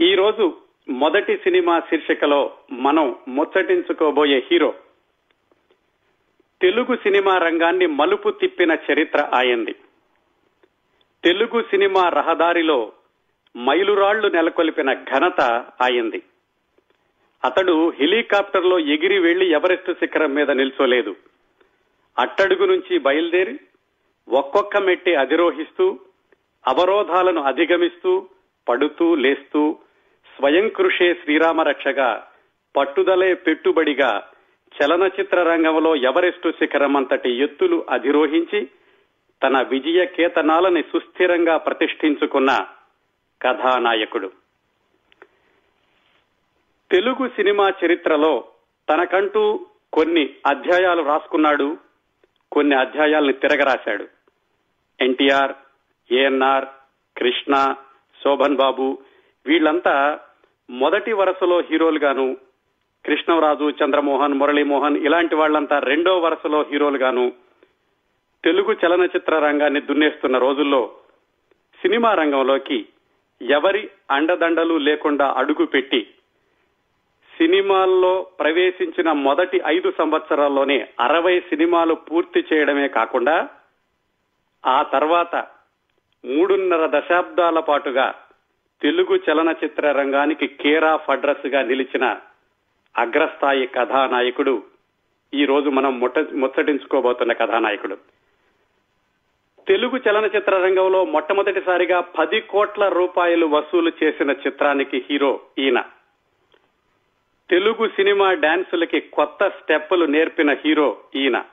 ఈ రోజు మొదటి సినిమా శీర్షికలో మనం ముచ్చటించుకోబోయే హీరో. తెలుగు సినిమా రంగాన్ని మలుపు తిప్పిన చరిత్ర ఆయంది తెలుగు సినిమా రహదారిలో మైలురాళ్ళు నెలకొల్పిన ఘనత ఆయంది అతడు హెలికాప్టర్లో ఎగిరి వెళ్ళి ఎవరెస్ట్ శిఖరం మీద నిల్చోలేదు. అట్టడుగు నుంచి బయలుదేరి ఒక్కొక్క మెట్టి అధిరోహిస్తూ అవరోధాలను అధిగమిస్తూ పడుతూ లేస్తూ స్వయం కృషే శ్రీరామరక్షగా పట్టుదలే పెట్టుబడిగా చలనచిత్ర రంగంలో ఎవరెస్టు శిఖరం అంతటి ఎత్తులు అధిరోహించి తన విజయ కేతనాలని సుస్థిరంగా ప్రతిష్ఠించుకున్న కథానాయకుడు. తెలుగు సినిమా చరిత్రలో తనకంటూ కొన్ని అధ్యాయాలు రాసుకున్నాడు కొన్ని అధ్యాయాల్ని తిరగరాశాడు. ఎన్టీఆర్ ఏఎన్ఆర్ కృష్ణ శోభన్ బాబు వీళ్ళంతా మొదటి వరుసలో హీరోలుగాను కృష్ణరాజు చంద్రమోహన్ మురళీమోహన్ ఇలాంటి వాళ్ళంతా రెండో వరుసలో హీరోలుగాను తెలుగు చలనచిత్ర రంగాన్ని దున్నేస్తున్న రోజుల్లో సినిమా రంగంలోకి ఎవరి అండదండలు లేకుండా అడుగు పెట్టి సినిమాల్లో ప్రవేశించిన మొదటి ఐదు సంవత్సరాల్లోనే అరవై సినిమాలు పూర్తి చేయడమే కాకుండా ఆ తర్వాత మూడున్నర దశాబ్దాల పాటుగా తెలుగు చలనచిత్ర రంగానికి కేరా ఫడ్రస్గా నిలిచిన అగ్రస్థాయి కథానాయకుడు. ఈ రోజు మనం ముట్ట ముచ్చటించుకోబోతున్న కథానాయకుడు. తెలుగు చలనచిత్ర రంగంలో మొట్టమొదటిసారిగా పది కోట్ల రూపాయలు వసూలు చేసిన చిత్రానికి హీరో ఈయన. తెలుగు సినిమా డాన్సులకి కొత్త స్టెప్పులు నేర్పిన హీరో ఈయన.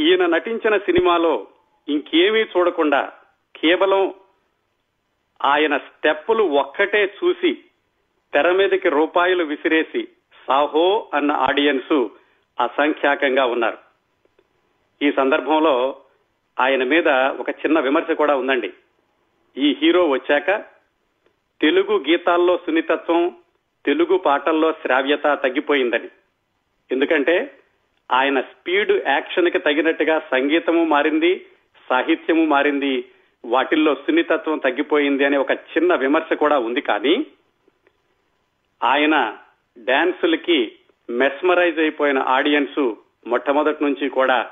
ఈయన నటించిన సినిమాలో ఇంకేమీ చూడకుండా కేవలం ఆయన స్టెప్పులు ఒక్కటే చూసి తెర మీదకి రూపాయలు విసిరేసి సాహో అన్న ఆడియన్స్ అసంఖ్యాకంగా ఉన్నారు. ఈ సందర్భంలో ఆయన మీద ఒక చిన్న విమర్శ కూడా ఉందండి. ఈ హీరో వచ్చాక తెలుగు గీతాల్లో సున్నితత్వం తెలుగు పాటల్లో శ్రావ్యత తగ్గిపోయిందని. ఎందుకంటే ఆయన స్పీడ్ యాక్షన్కి తగినట్టుగా సంగీతము మారింది సాహిత్యము మారింది వాటిల్లో సున్నితత్వం తగ్గిపోయింది అనే ఒక చిన్న విమర్శ కూడా ఉంది కానీ ఆయన డాన్సులకి మెస్మరైజ్ అయిపోయిన ఆడియన్స్ మొట్టమొదటి నుంచి కూడా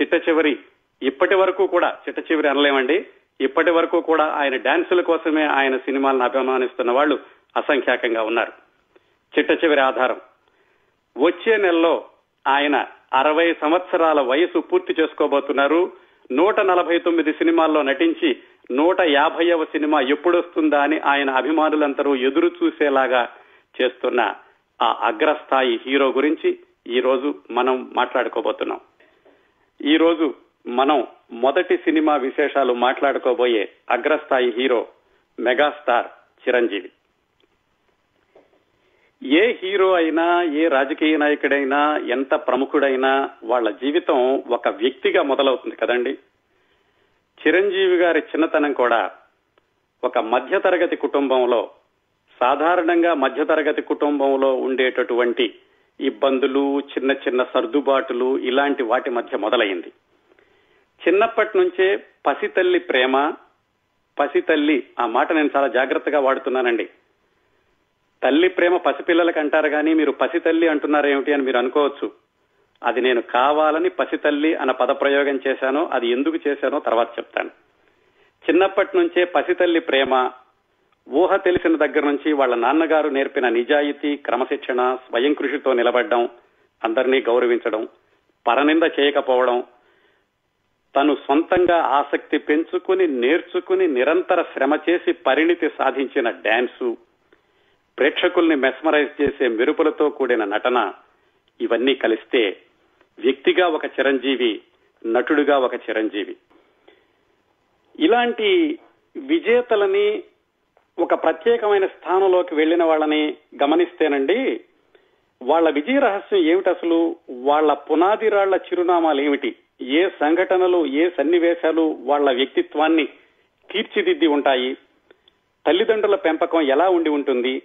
చిట్ట చివరి ఇప్పటి వరకు కూడా చిట్ట చివరి అనలేమండి. ఇప్పటి వరకు కూడా ఆయన డాన్సుల కోసమే ఆయన సినిమాలను అభిమానిస్తున్న వాళ్ళు అసంఖ్యాకంగా ఉన్నారు. చిట్ట చివరి ఆధారం. వచ్చే నెలలో ఆయన అరవై సంవత్సరాల వయసు పూర్తి చేసుకోబోతున్నారు. నూట నలభై తొమ్మిది సినిమాల్లో నటించి నూట యాభైవ సినిమా ఎప్పుడొస్తుందా అని ఆయన అభిమానులందరూ ఎదురు చూసేలాగా చేస్తున్న ఆ అగ్రస్థాయి హీరో గురించి ఈ రోజు మనం మాట్లాడుకోబోతున్నాం. ఈ రోజు మనం మొదటి సినిమా విశేషాలు మాట్లాడుకోబోయే అగ్రస్థాయి హీరో మెగాస్టార్ చిరంజీవి. ఏ హీరో అయినా ఏ రాజకీయ నాయకుడైనా ఎంత ప్రముఖుడైనా వాళ్ళ జీవితం ఒక వ్యక్తిగా మొదలవుతుంది కదండి. చిరంజీవి గారి చిన్నతనం కూడా ఒక మధ్యతరగతి కుటుంబంలో సాధారణంగా మధ్యతరగతి కుటుంబంలో ఉండేటటువంటి ఇబ్బందులు చిన్న చిన్న సర్దుబాటులు ఇలాంటి వాటి మధ్య మొదలైంది. చిన్నప్పటి నుంచే పసితల్లి ప్రేమ పసితల్లి ఆ మాట నేను చాలా జాగ్రత్తగా వాడుతున్నానండి. తల్లి ప్రేమ పసిపిల్లలకు అంటారు కానీ మీరు పసితల్లి అంటున్నారేమిటి అని మీరు అనుకోవచ్చు. అది నేను కావాలని పసితల్లి అన్న పదప్రయోగం చేశానో అది ఎందుకు చేశానో తర్వాత చెప్తాను. చిన్నప్పటి నుంచే పసితల్లి ప్రేమ ఊహ తెలిసిన దగ్గర నుంచి వాళ్ళ నాన్నగారు నేర్పిన నిజాయితీ క్రమశిక్షణ స్వయం కృషితో నిలబడడం అందరినీ గౌరవించడం పరనింద చేయకపోవడం తను సొంతంగా ఆసక్తి పెంచుకుని నేర్చుకుని నిరంతర శ్రమ చేసి పరిణితి సాధించిన డాన్సు ప్రేక్షకుల్ని మెస్మరైజ్ చేసే మెరుపులతో కూడిన నటన ఇవన్నీ కలిస్తే వ్యక్తిగా ఒక చిరంజీవి నటుడుగా ఒక చిరంజీవి. ఇలాంటి విజేతలని ఒక ప్రత్యేకమైన స్థానంలోకి వెళ్ళిన వాళ్ళని గమనిస్తేనండి వాళ్ళ విజయ రహస్యం ఏమిటి అసలు? వాళ్ళ పునాది రాళ్ళ చిరునామాలు ఏమిటి? ఏ సంఘటనలు ఏ సన్నివేశాలు వాళ్ళ వ్యక్తిత్వాన్ని తీర్చిదిద్ది ఉంటాయి? తల్లిదండ్రుల పెంపకం ఎలా ఉండి ఉంటుంది?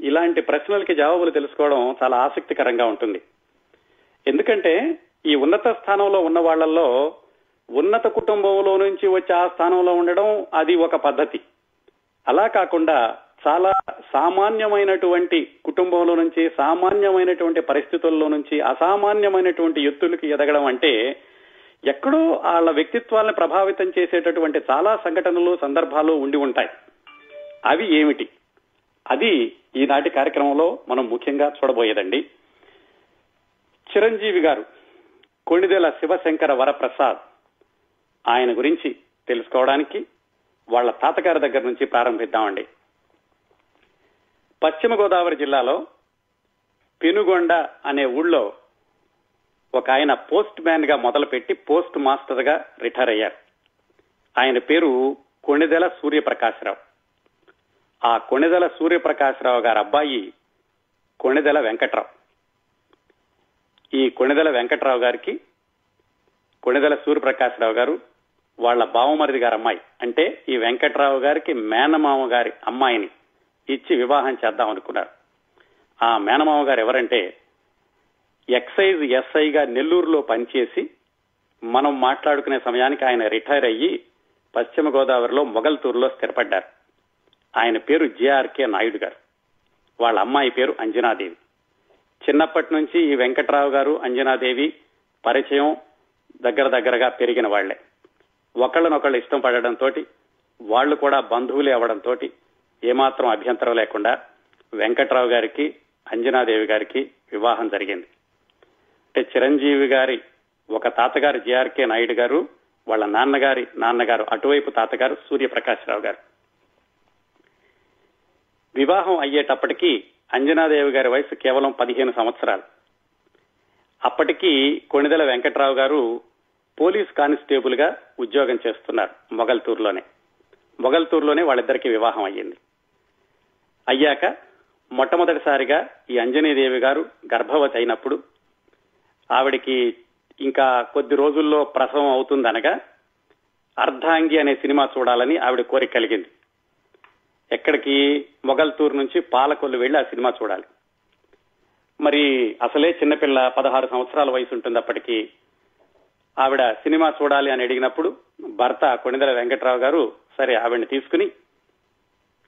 ఇలాంటి ప్రశ్నలకి జవాబులు తెలుసుకోవడం చాలా ఆసక్తికరంగా ఉంటుంది. ఎందుకంటే ఈ ఉన్నత స్థానంలో ఉన్న వాళ్ళల్లో ఉన్నత కుటుంబంలో నుంచి వచ్చి ఆ స్థానంలో ఉండడం అది ఒక పద్ధతి. అలా కాకుండా చాలా సామాన్యమైనటువంటి కుటుంబంలో నుంచి సామాన్యమైనటువంటి పరిస్థితుల్లో నుంచి అసామాన్యమైనటువంటి ఎత్తులకి ఎదగడం అంటే ఎక్కడో వాళ్ళ వ్యక్తిత్వాలను ప్రభావితం చేసేటటువంటి చాలా సంఘటనలు సందర్భాలు ఉండి ఉంటాయి. అవి ఏమిటి? అది ఈనాటి కార్యక్రమంలో మనం ముఖ్యంగా చూడబోయేదండి. చిరంజీవి గారు కొణిదెల శివశంకర వరప్రసాద్ ఆయన గురించి తెలుసుకోవడానికి వాళ్ళ తాతగారి దగ్గర నుంచి ప్రారంభిద్దామండి. పశ్చిమ గోదావరి జిల్లాలో పెనుగొండ అనే ఊళ్ళో ఒక ఆయన పోస్ట్ మ్యాన్గా మొదలుపెట్టి పోస్ట్ మాస్టర్గా రిటైర్ అయ్యారు. ఆయన పేరు కొణిదెల సూర్యప్రకాశరావు. ఆ కొణిదల సూర్యప్రకాశరావు గారి అబ్బాయి కొణిదల వెంకట్రావు. ఈ కొణిదెల వెంకట్రావు గారికి కొణిదల సూర్యప్రకాశరావు గారు వాళ్ళ బావమరిది గారి అమ్మాయి. అంటే ఈ వెంకట్రావు గారికి మేనమామ గారి అమ్మాయిని ఇచ్చి వివాహం చేద్దాం అనుకున్నారు. ఆ మేనమామ గారు ఎవరంటే ఎక్సైజ్ ఎస్ఐగా నెల్లూరులో పనిచేసి మనం మాట్లాడుకునే సమయానికి ఆయన రిటైర్ అయ్యి పశ్చిమ గోదావరిలో మొగల్తూరులో స్థిరపడ్డారు. ఆయన పేరు జేఆర్కే నాయుడు గారు. వాళ్ళ అమ్మాయి పేరు అంజనాదేవి. చిన్నప్పటి నుంచి ఈ వెంకట్రావు గారు అంజనాదేవి పరిచయం దగ్గర దగ్గరగా పెరిగిన వాళ్ళే. ఒకళ్ళనొకళ్ళు ఇష్టం పడడంతో వాళ్ళు కూడా బంధువులే అవడంతో ఏమాత్రం అభ్యంతరం లేకుండా వెంకట్రావు గారికి అంజనాదేవి గారికి వివాహం జరిగింది. అంటే చిరంజీవి గారి ఒక తాతగారు జేఆర్కే నాయుడు గారు వాళ్ళ నాన్నగారి నాన్నగారు అటువైపు తాతగారు సూర్యప్రకాశ్రావు గారు. వివాహం అయ్యేటప్పటికీ అంజనాదేవి గారి వయసు కేవలం పదిహేను సంవత్సరాలు. అప్పటికి కొణిదెల వెంకట్రావు గారు పోలీస్ కానిస్టేబుల్గా ఉద్యోగం చేస్తున్నారు మొగల్తూరులోనే. మొగల్తూరులోనే వాళ్ళిద్దరికి వివాహం అయ్యింది. అయ్యాక మొట్టమొదటిసారిగా ఈ అంజనీదేవి గారు గర్భవతి అయినప్పుడు ఆవిడికి ఇంకా కొద్ది రోజుల్లో ప్రసవం అవుతుందనగా అర్ధాంగి అనే సినిమా చూడాలని ఆవిడ కోరిక కలిగింది. ఎక్కడికి? మొగల్తూరు నుంచి పాలకొల్లు వెళ్ళి ఆ సినిమా చూడాలి. మరి అసలే చిన్నపిల్ల పదహారు సంవత్సరాల వయసు ఉంటుంది అప్పటికి ఆవిడ సినిమా చూడాలి అని అడిగినప్పుడు భర్త కొణిదెల వెంకట్రావు గారు సరే ఆవిడని తీసుకుని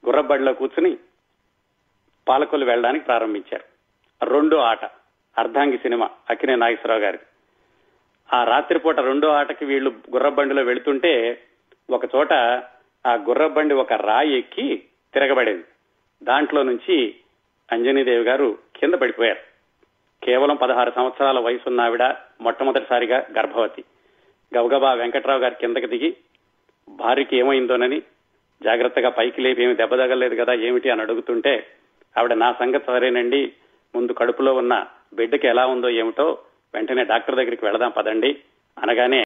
గుర్రబడిలో కూర్చుని పాలకొల్లు వెళ్ళడానికి ప్రారంభించారు. రెండో ఆట అర్ధాంగి సినిమా అక్కినే నాగేశ్వరరావు గారి ఆ రాత్రిపూట రెండో ఆటకి వీళ్ళు గుర్రబండిలో వెళుతుంటే ఒక చోట ఆ గుర్రబండి ఒక రాయి ఎక్కి తిరగబడేది. దాంట్లో నుంచి అంజనీదేవి గారు కింద పడిపోయారు. కేవలం పదహారు సంవత్సరాల వయసున్న ఆవిడ మొట్టమొదటిసారిగా గర్భవతి. గబగబా వెంకట్రావు గారి కిందకి దిగి భార్యకి ఏమైందోనని జాగ్రత్తగా పైకి లేపి ఏమి దెబ్బ తగలేదు కదా ఏమిటి? అని అడుగుతుంటే ఆవిడ నా సంగతి సరేనండి. ముందు కడుపులో ఉన్న బిడ్డకి ఎలా ఉందో ఏమిటో వెంటనే డాక్టర్ దగ్గరికి వెళదాం పదండి. అనగానే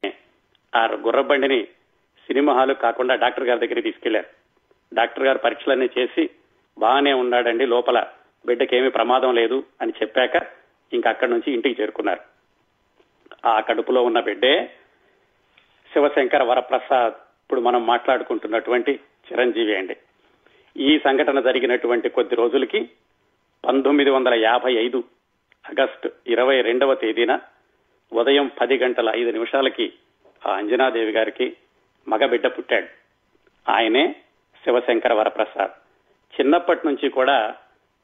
ఆ గుర్రబండిని సినిమా హాలు కాకుండా డాక్టర్ గారి దగ్గరికి తీసుకెళ్ళారు. డాక్టర్ గారు పరీక్షలన్నీ చేసి బాగానే ఉన్నాడండి లోపల బిడ్డకేమీ ప్రమాదం లేదు అని చెప్పాక ఇంకా అక్కడి నుంచి ఇంటికి చేరుకున్నారు. ఆ కడుపులో ఉన్న బిడ్డే శివశంకర వరప్రసాద్ ఇప్పుడు మనం మాట్లాడుకుంటున్నటువంటి చిరంజీవి అండి. ఈ సంఘటన జరిగినటువంటి కొద్ది రోజులకి పంతొమ్మిది వందల యాభై ఐదు ఆగస్టు ఇరవై రెండవ తేదీన ఉదయం పది గంటల ఐదు నిమిషాలకి ఆ అంజనాదేవి గారికి మగబిడ్డ పుట్టాడు. ఆయనే శివశంకర వరప్రసాద్. చిన్నప్పటి నుంచి కూడా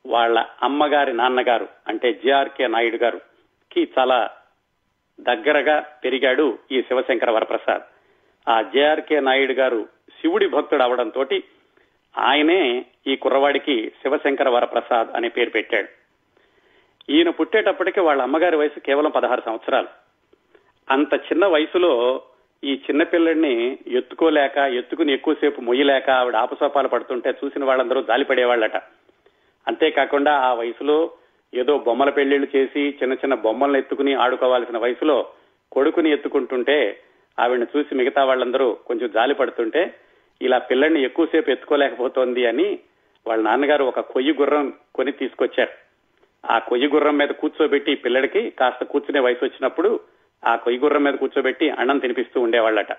వాళ్ళ అమ్మగారి నాన్నగారు అంటే జిఆర్కే నాయుడు గారు కి చాలా దగ్గరగా పెరిగాడు ఈ శివశంకర వరప్రసాద్. ఆ జేఆర్కే నాయుడు గారు శివుడి భక్తుడు అవడంతో ఆయనే ఈ కుర్రవాడికి శివశంకర వరప్రసాద్ అనే పేరు పెట్టాడు. ఈయన పుట్టేటప్పటికి వాళ్ళ అమ్మగారి వయసు కేవలం పదహారు సంవత్సరాలు. అంత చిన్న వయసులో ఈ చిన్నపిల్లడిని ఎత్తుకోలేక ఎత్తుకుని ఎక్కువసేపు మొయ్యలేక ఆవిడ ఆపసోపాలు పడుతుంటే చూసిన వాళ్ళందరూ జాలిపడేవాళ్ళట. అంతేకాకుండా ఆ వయసులో ఏదో బొమ్మల పెళ్ళిళ్ళు చేసి చిన్న చిన్న బొమ్మలను ఎత్తుకుని ఆడుకోవాల్సిన వయసులో కొడుకుని ఎత్తుకుంటుంటే ఆవిడని చూసి మిగతా వాళ్ళందరూ కొంచెం జాలి పడుతుంటే ఇలా పిల్లల్ని ఎక్కువసేపు ఎత్తుకోలేకపోతోంది అని వాళ్ళ నాన్నగారు ఒక కొయ్యి గుర్రం కొని తీసుకొచ్చారు. ఆ కొయ్యి గుర్రం మీద కూర్చోబెట్టి పిల్లడికి కాస్త కూర్చునే వయసు వచ్చినప్పుడు ఆ కొయ్యి గుర్రం మీద కూర్చోబెట్టి అన్నం తినిపిస్తూ ఉండేవాళ్ళట.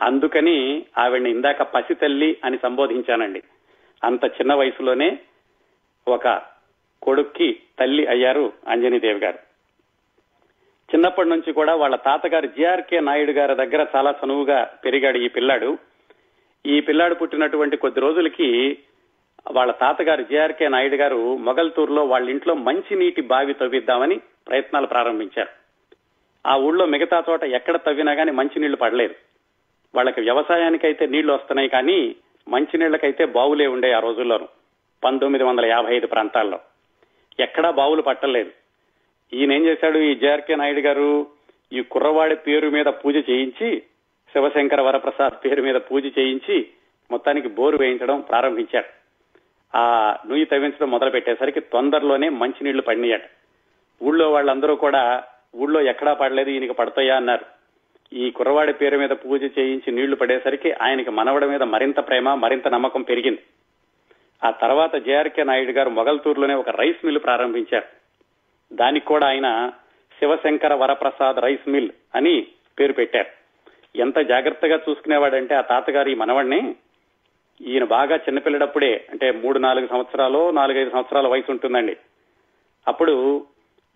అందుకని ఆవిడ్ని ఇందాక పసి తల్లి అని సంబోధించానండి. అంత చిన్న వయసులోనే ఒక కొడుక్కి తల్లి అయ్యారు అంజనీదేవి గారు. చిన్నప్పటి నుంచి కూడా వాళ్ళ తాతగారు జిఆర్కే నాయుడు గారి దగ్గర చాలా చనువుగా పెరిగాడు ఈ పిల్లాడు. ఈ పిల్లాడు పుట్టినటువంటి కొద్ది రోజులకి వాళ్ళ తాతగారు జేఆర్కే నాయుడు గారు మొగల్తూరులో వాళ్ళ ఇంట్లో మంచి నీటి బావి తవ్విద్దామని ప్రయత్నాలు ప్రారంభించారు. ఆ ఊళ్ళో మిగతా చోట ఎక్కడ తవ్వినా కానీ మంచినీళ్ళు పడలేదు. వాళ్ళకి వ్యవసాయానికైతే నీళ్ళు వస్తున్నాయి కానీ మంచినీళ్ళకైతే బావులే ఉండే ఆ రోజుల్లోనూ పంతొమ్మిది వందల యాభై ఐదు ప్రాంతాల్లో. ఎక్కడా బావులు పట్టలేదు. ఈయన ఏం చేశాడు? ఈ జేఆర్కే నాయుడు గారు ఈ కుర్రవాడి పేరు మీద పూజ చేయించి శివశంకర వరప్రసాద్ పేరు మీద పూజ చేయించి మొత్తానికి బోరు వేయించడం ప్రారంభించాడు. ఆ నుయ్యి తవ్వించడం మొదలు పెట్టేసరికి తొందరలోనే మంచినీళ్ళు పడినాయట ఊళ్ళో వాళ్ళందరూ కూడా ఊళ్ళో ఎక్కడా పడలేదు ఈయనకి పడతాయా అన్నారు. ఈ కుర్రవాడి పేరు మీద పూజ చేయించి నీళ్ళు పడేసరికి ఆయనకి మనవడ మీద మరింత ప్రేమ మరింత నమ్మకం పెరిగింది. ఆ తర్వాత జేఆర్కే నాయుడు గారు మొగల్తూరులోనే ఒక రైస్ మిల్ ప్రారంభించారు. దానికి కూడా ఆయన శివశంకర వరప్రసాద్ రైస్ మిల్ అని పేరు పెట్టారు. ఎంత జాగ్రత్తగా చూసుకునేవాడంటే ఆ తాతగారు ఈ మనవడిని ఈయన బాగా చిన్నపిల్లడప్పుడే అంటే మూడు నాలుగు సంవత్సరాలు నాలుగైదు సంవత్సరాల వయసు ఉంటుందండి. అప్పుడు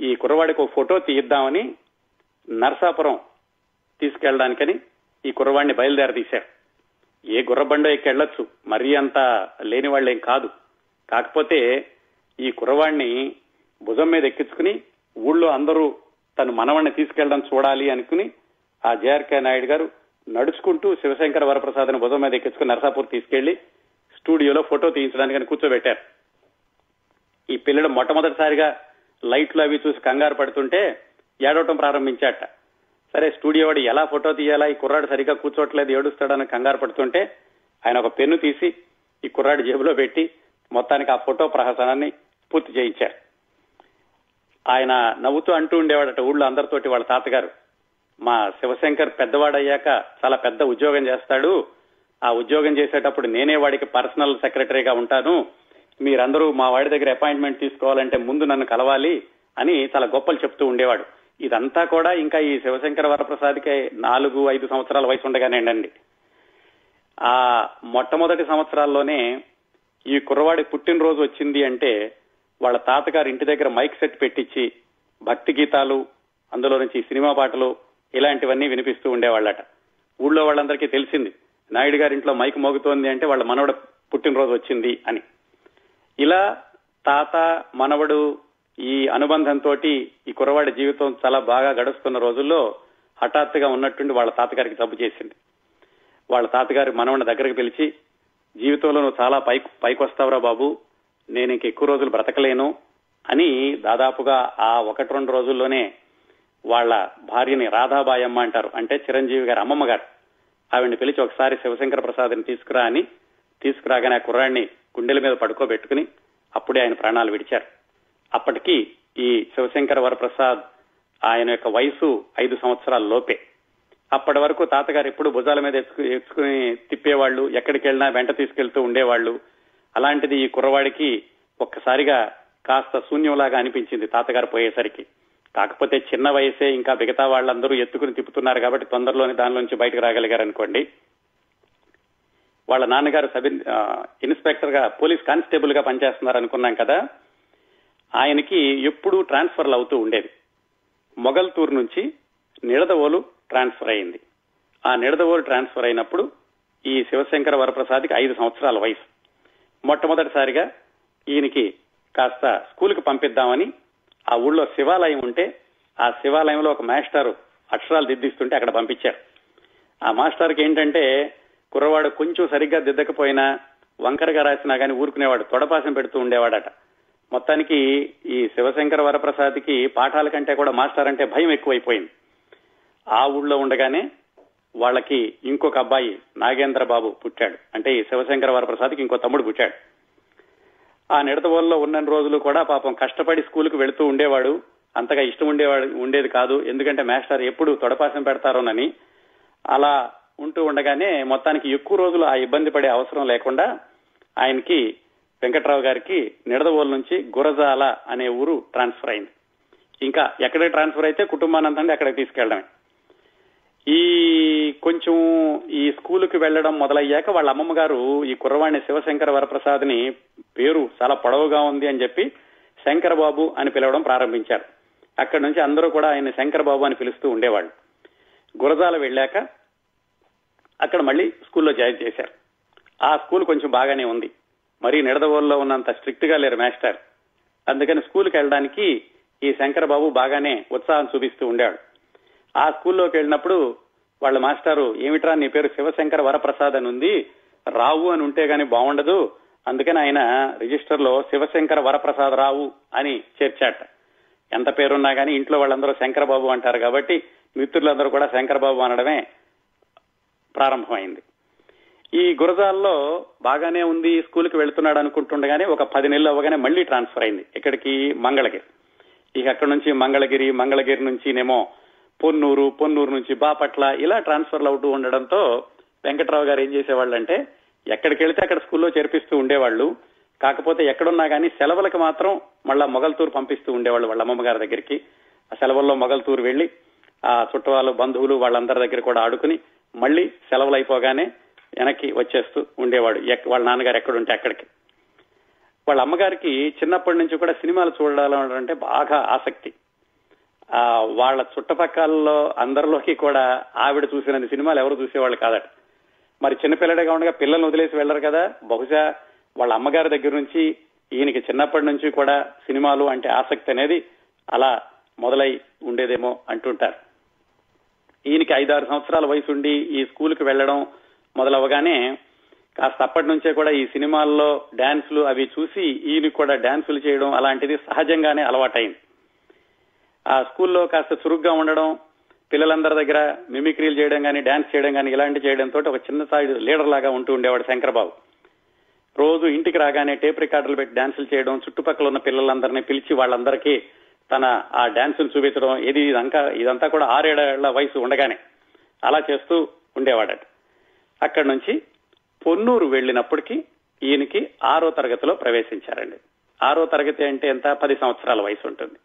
ఈ కుర్రవాడికి ఒక ఫోటో తీయిద్దామని నర్సాపురం తీసుకెళ్ళడానికని ఈ కుర్రవాడిని బయలుదేరి తీశారు ఏ గుర్రబండో ఎక్కెళ్ళొచ్చు మరీ అంత లేని వాళ్ళేం కాదు. కాకపోతే ఈ కుర్రవాడిని భుజం మీద ఎక్కించుకుని ఊళ్ళో అందరూ తను మనవణ్ణి తీసుకెళ్ళడం చూడాలి అనుకుని ఆ జేఆర్కే నాయుడు గారు నడుచుకుంటూ శివశంకర వరప్రసాద్ని భుజం మీద ఎక్కించుకుని నరసాపూర్ తీసుకెళ్ళి స్టూడియోలో ఫోటో తీయించడానికి కూర్చోబెట్టారు. ఈ పిల్లడు మొట్టమొదటిసారిగా లైట్లు అవి చూసి కంగారు పడుతుంటే ఏడవటం ప్రారంభించాట. సరే స్టూడియో వాడు ఎలా ఫోటో తీయాలా? ఈ కుర్రాడు సరిగ్గా కూర్చోట్లేదు ఏడుస్తాడని కంగారు పడుతుంటే ఆయన ఒక పెన్ను తీసి ఈ కుర్రాడి జేబులో పెట్టి మొత్తానికి ఆ ఫోటో ప్రహసనాన్ని పూర్తి చేయించారు. ఆయన నవ్వుతూ అంటూ ఉండేవాడట ఊళ్ళో అందరితోటి వాళ్ళ తాతగారు. మా శివశంకర్ పెద్దవాడయ్యాక చాలా పెద్ద ఉద్యోగం చేస్తాడు. ఆ ఉద్యోగం చేసేటప్పుడు నేనే వాడికి పర్సనల్ సెక్రటరీగా ఉంటాను. మీరందరూ మా వాడి దగ్గర అపాయింట్మెంట్ తీసుకోవాలంటే ముందు నన్ను కలవాలి అని చాలా గొప్పలు చెప్తూ ఉండేవాడు. ఇదంతా కూడా ఇంకా ఈ శివశంకర వరప్రసాద్కి నాలుగు ఐదు సంవత్సరాల వయసు ఉండగానేండండి ఆ మొట్టమొదటి సంవత్సరాల్లోనే ఈ కుర్రవాడి పుట్టినరోజు వచ్చింది అంటే వాళ్ళ తాతగారు ఇంటి దగ్గర మైక్ సెట్ పెట్టించి భక్తి గీతాలు అందులో నుంచి సినిమా పాటలు ఇలాంటివన్నీ వినిపిస్తూ ఉండేవాళ్ళట. ఊళ్ళో వాళ్ళందరికీ తెలిసింది నాయుడు గారి ఇంట్లో మైక్ మోగుతోంది అంటే వాళ్ళ మనవడ పుట్టినరోజు వచ్చింది అని. ఇలా తాత మనవడు ఈ అనుబంధంతో ఈ కుర్రవాడి జీవితం చాలా బాగా గడుస్తున్న రోజుల్లో హఠాత్తుగా ఉన్నట్టుండి వాళ్ళ తాతగారికి జబ్బు చేసింది. వాళ్ళ తాతగారు మనవడిని దగ్గరకు పిలిచి జీవితంలో నువ్వు చాలా పైకి పైకొస్తావురా బాబు నేను ఇంక ఎక్కువ రోజులు బ్రతకలేను అని దాదాపుగా ఆ ఒకటి రెండు రోజుల్లోనే వాళ్ళ భార్యని రాధాబాయమ్మ అంటారు. అంటే చిరంజీవి గారు అమ్మమ్మ గారు. ఆవిడని పిలిచి ఒకసారి శివశంకర ప్రసాద్ని తీసుకురా అని తీసుకురాగానే ఆ కుర్రాడిని గుండెల మీద పడుకోబెట్టుకుని అప్పుడే ఆయన ప్రాణాలు విడిచారు. అప్పటికి ఈ శివశంకర వరప్రసాద్ ఆయన యొక్క వయసు ఐదు సంవత్సరాల లోపే. అప్పటి వరకు తాతగారు ఎప్పుడు భుజాల మీద ఎత్తుకు ఎత్తుకుని తిప్పేవాళ్ళు ఎక్కడికి వెళ్ళినా వెంట తీసుకెళ్తూ ఉండేవాళ్ళు. అలాంటిది ఈ కుర్రవాడికి ఒక్కసారిగా కాస్త శూన్యంలాగా అనిపించింది తాతగారు పోయేసరికి. కాకపోతే చిన్న వయసే ఇంకా మిగతా వాళ్ళందరూ ఎత్తుకుని తిప్పుతున్నారు కాబట్టి తొందరలోనే దానిలోంచి బయటకు రాగలిగారనుకోండి. వాళ్ళ నాన్నగారు సబ్ ఇన్స్పెక్టర్గా పోలీస్ కానిస్టేబుల్గా పనిచేస్తున్నారు అనుకున్నాం కదా ఆయనకి ఎప్పుడూ ట్రాన్స్ఫర్లు అవుతూ ఉండేది మొగల్తూరు నుంచి నిడదవోలు ట్రాన్స్ఫర్ అయింది. ఆ నిడదవోలు ట్రాన్స్ఫర్ అయినప్పుడు ఈ శివశంకర వరప్రసాద్కి ఐదు సంవత్సరాల వయసు. మొట్టమొదటిసారిగా ఈయనకి కాస్త స్కూల్కి పంపిద్దామని ఆ ఊళ్ళో శివాలయం ఉంటే ఆ శివాలయంలో ఒక మాస్టర్ అక్షరాలు దిద్దిస్తుంటే అక్కడ పంపించారు. ఆ మాస్టర్కి ఏంటంటే కుర్రవాడు కొంచెం సరిగ్గా దిద్దకపోయినా వంకరగా రాసినా కానీ ఊరుకునేవాడు తొడపాసం పెడుతూ ఉండేవాడట. మొత్తానికి ఈ శివశంకర వరప్రసాద్కి పాఠాల కంటే కూడా మాస్టర్ అంటే భయం ఎక్కువైపోయింది. ఆ ఊళ్ళో ఉండగానే వాళ్ళకి ఇంకొక అబ్బాయి నాగేంద్ర బాబు పుట్టాడు. అంటే ఈ శివశంకర వరప్రసాద్కి ఇంకో తమ్ముడు పుట్టాడు. ఆ నిడతవోల్లో ఉన్న రోజులు కూడా పాపం కష్టపడి స్కూల్కి వెళుతూ ఉండేవాడు. అంతగా ఇష్టం ఉండేవాడు ఉండేది కాదు. ఎందుకంటే మాస్టర్ ఎప్పుడు తొడపాసం పెడతారోనని అలా ఉంటూ ఉండగానే మొత్తానికి ఎక్కువ రోజులు ఆ ఇబ్బంది పడే అవసరం లేకుండా ఆయనకి వెంకట్రావు గారికి నిడదవోలు నుంచి గురజాల అనే ఊరు ట్రాన్స్ఫర్ అయింది. ఇంకా ఎక్కడికి ట్రాన్స్ఫర్ అయితే కుటుంబానంతండి అక్కడికి తీసుకెళ్ళడమే. ఈ కొంచెం ఈ స్కూలుకి వెళ్ళడం మొదలయ్యాక వాళ్ళ అమ్మమ్మ గారు ఈ కుర్రవాణి శివశంకర వరప్రసాద్ని పేరు చాలా పొడవుగా ఉంది అని చెప్పి శంకరబాబు అని పిలవడం ప్రారంభించారు. అక్కడి నుంచి అందరూ కూడా ఆయన శంకరబాబు అని పిలుస్తూ ఉండేవాళ్ళు. గురజాల వెళ్ళాక అక్కడ మళ్ళీ స్కూల్లో జాయిన్ చేశారు. ఆ స్కూల్ కొంచెం బాగానే ఉంది. మరీ నిడదవోల్లో ఉన్నంత స్ట్రిక్ట్గా లేరు మాస్టర్. అందుకని స్కూల్కి వెళ్ళడానికి ఈ శంకరబాబు బాగానే ఉత్సాహం చూపిస్తూ ఉండాడు. ఆ స్కూల్లోకి వెళ్ళినప్పుడు వాళ్ళ మాస్టారు ఏమిట్రా నీ పేరు శివశంకర వరప్రసాద్ అని ఉంది. రావు అని ఉంటే గాని బాగుండదు అందుకని ఆయన రిజిస్టర్లో శివశంకర వరప్రసాద్ రావు అని చేర్చాట. ఎంత పేరున్నా గానీ ఇంట్లో వాళ్ళందరూ శంకరబాబు అంటారు కాబట్టి మిత్రులందరూ కూడా శంకరబాబు అనడమే ప్రారంభమైంది. ఈ గురజాల్లో బాగానే ఉంది స్కూల్కి వెళ్తున్నాడు అనుకుంటుండగానే ఒక పది నెలలు అవ్వగానే మళ్ళీ ట్రాన్స్ఫర్ అయింది. ఇక్కడికి మంగళగిరి. ఇక అక్కడ నుంచి మంగళగిరి మంగళగిరి నుంచినేమో పొన్నూరు పొన్నూరు నుంచి బాపట్ల ఇలా ట్రాన్స్ఫర్లు అవుతూ ఉండడంతో వెంకట్రావు గారు ఏం చేసేవాళ్ళు అంటే ఎక్కడికి వెళితే అక్కడ స్కూల్లో చేర్పిస్తూ ఉండేవాళ్ళు. కాకపోతే ఎక్కడున్నా కానీ సెలవులకు మాత్రం మళ్ళా మొగల్తూరు పంపిస్తూ ఉండేవాళ్ళు వాళ్ళ అమ్మమ్మ గారి దగ్గరికి. ఆ సెలవుల్లో మొగల్తూరు వెళ్ళి ఆ చుట్టవాళ్ళు బంధువులు వాళ్ళందరి దగ్గర కూడా ఆడుకుని మళ్ళీ సెలవులు అయిపోగానే వెనక్కి వచ్చేస్తూ ఉండేవాడు. వాళ్ళ నాన్నగారు ఎక్కడుంటే అక్కడికి. వాళ్ళ అమ్మగారికి చిన్నప్పటి నుంచి కూడా సినిమాలు చూడాలి అంటే బాగా ఆసక్తి. ఆ వాళ్ళ చుట్టుపక్కలలో అందరిలోకి కూడా ఆవిడ చూసిన సినిమాలు ఎవరు చూసేవాళ్ళు కాదట. మరి చిన్నపిల్లడిగా ఉండగా పిల్లల్ని వదిలేసి వెళ్ళరు కదా. బహుశా వాళ్ళ అమ్మగారి దగ్గర నుంచి ఈయనకి చిన్నప్పటి నుంచి కూడా సినిమాలు అంటే ఆసక్తి అనేది అలా మొదలై ఉండేదేమో అంటుంటారు. ఈయనకి ఐదారు సంవత్సరాల వయసు ఉండి ఈ స్కూల్కి వెళ్ళడం మొదలవగానే కాస్త అప్పటి నుంచే కూడా ఈ సినిమాల్లో డాన్సులు అవి చూసి ఈయన కూడా డాన్సులు చేయడం అలాంటిది సహజంగానే అలవాటైంది. ఆ స్కూల్లో కాస్త చురుగ్గా ఉండడం పిల్లలందరి దగ్గర మిమిక్రీలు చేయడం కానీ డాన్స్ చేయడం కానీ ఇలాంటి చేయడంతో ఒక చిన్న స్థాయి లీడర్ లాగా ఉంటూ ఉండేవాడు శంకరబాబు. రోజు ఇంటికి రాగానే టేప్ రికార్డులు పెట్టి డాన్సులు చేయడం చుట్టుపక్కల ఉన్న పిల్లలందరినీ పిలిచి వాళ్ళందరికీ తన ఆ డాన్సులు చూపించడం ఇది ఇదంతా ఇదంతా కూడా ఆరేడేళ్ళ వయసు ఉండగానే అలా చేస్తూ ఉండేవాడట. అక్కడి నుంచి పొన్నూరు వెళ్ళినప్పటికీ ఈయనకి ఆరో తరగతిలో ప్రవేశించారండి. ఆరో తరగతి అంటే ఎంత? పది సంవత్సరాల వయసు ఉంటుంది.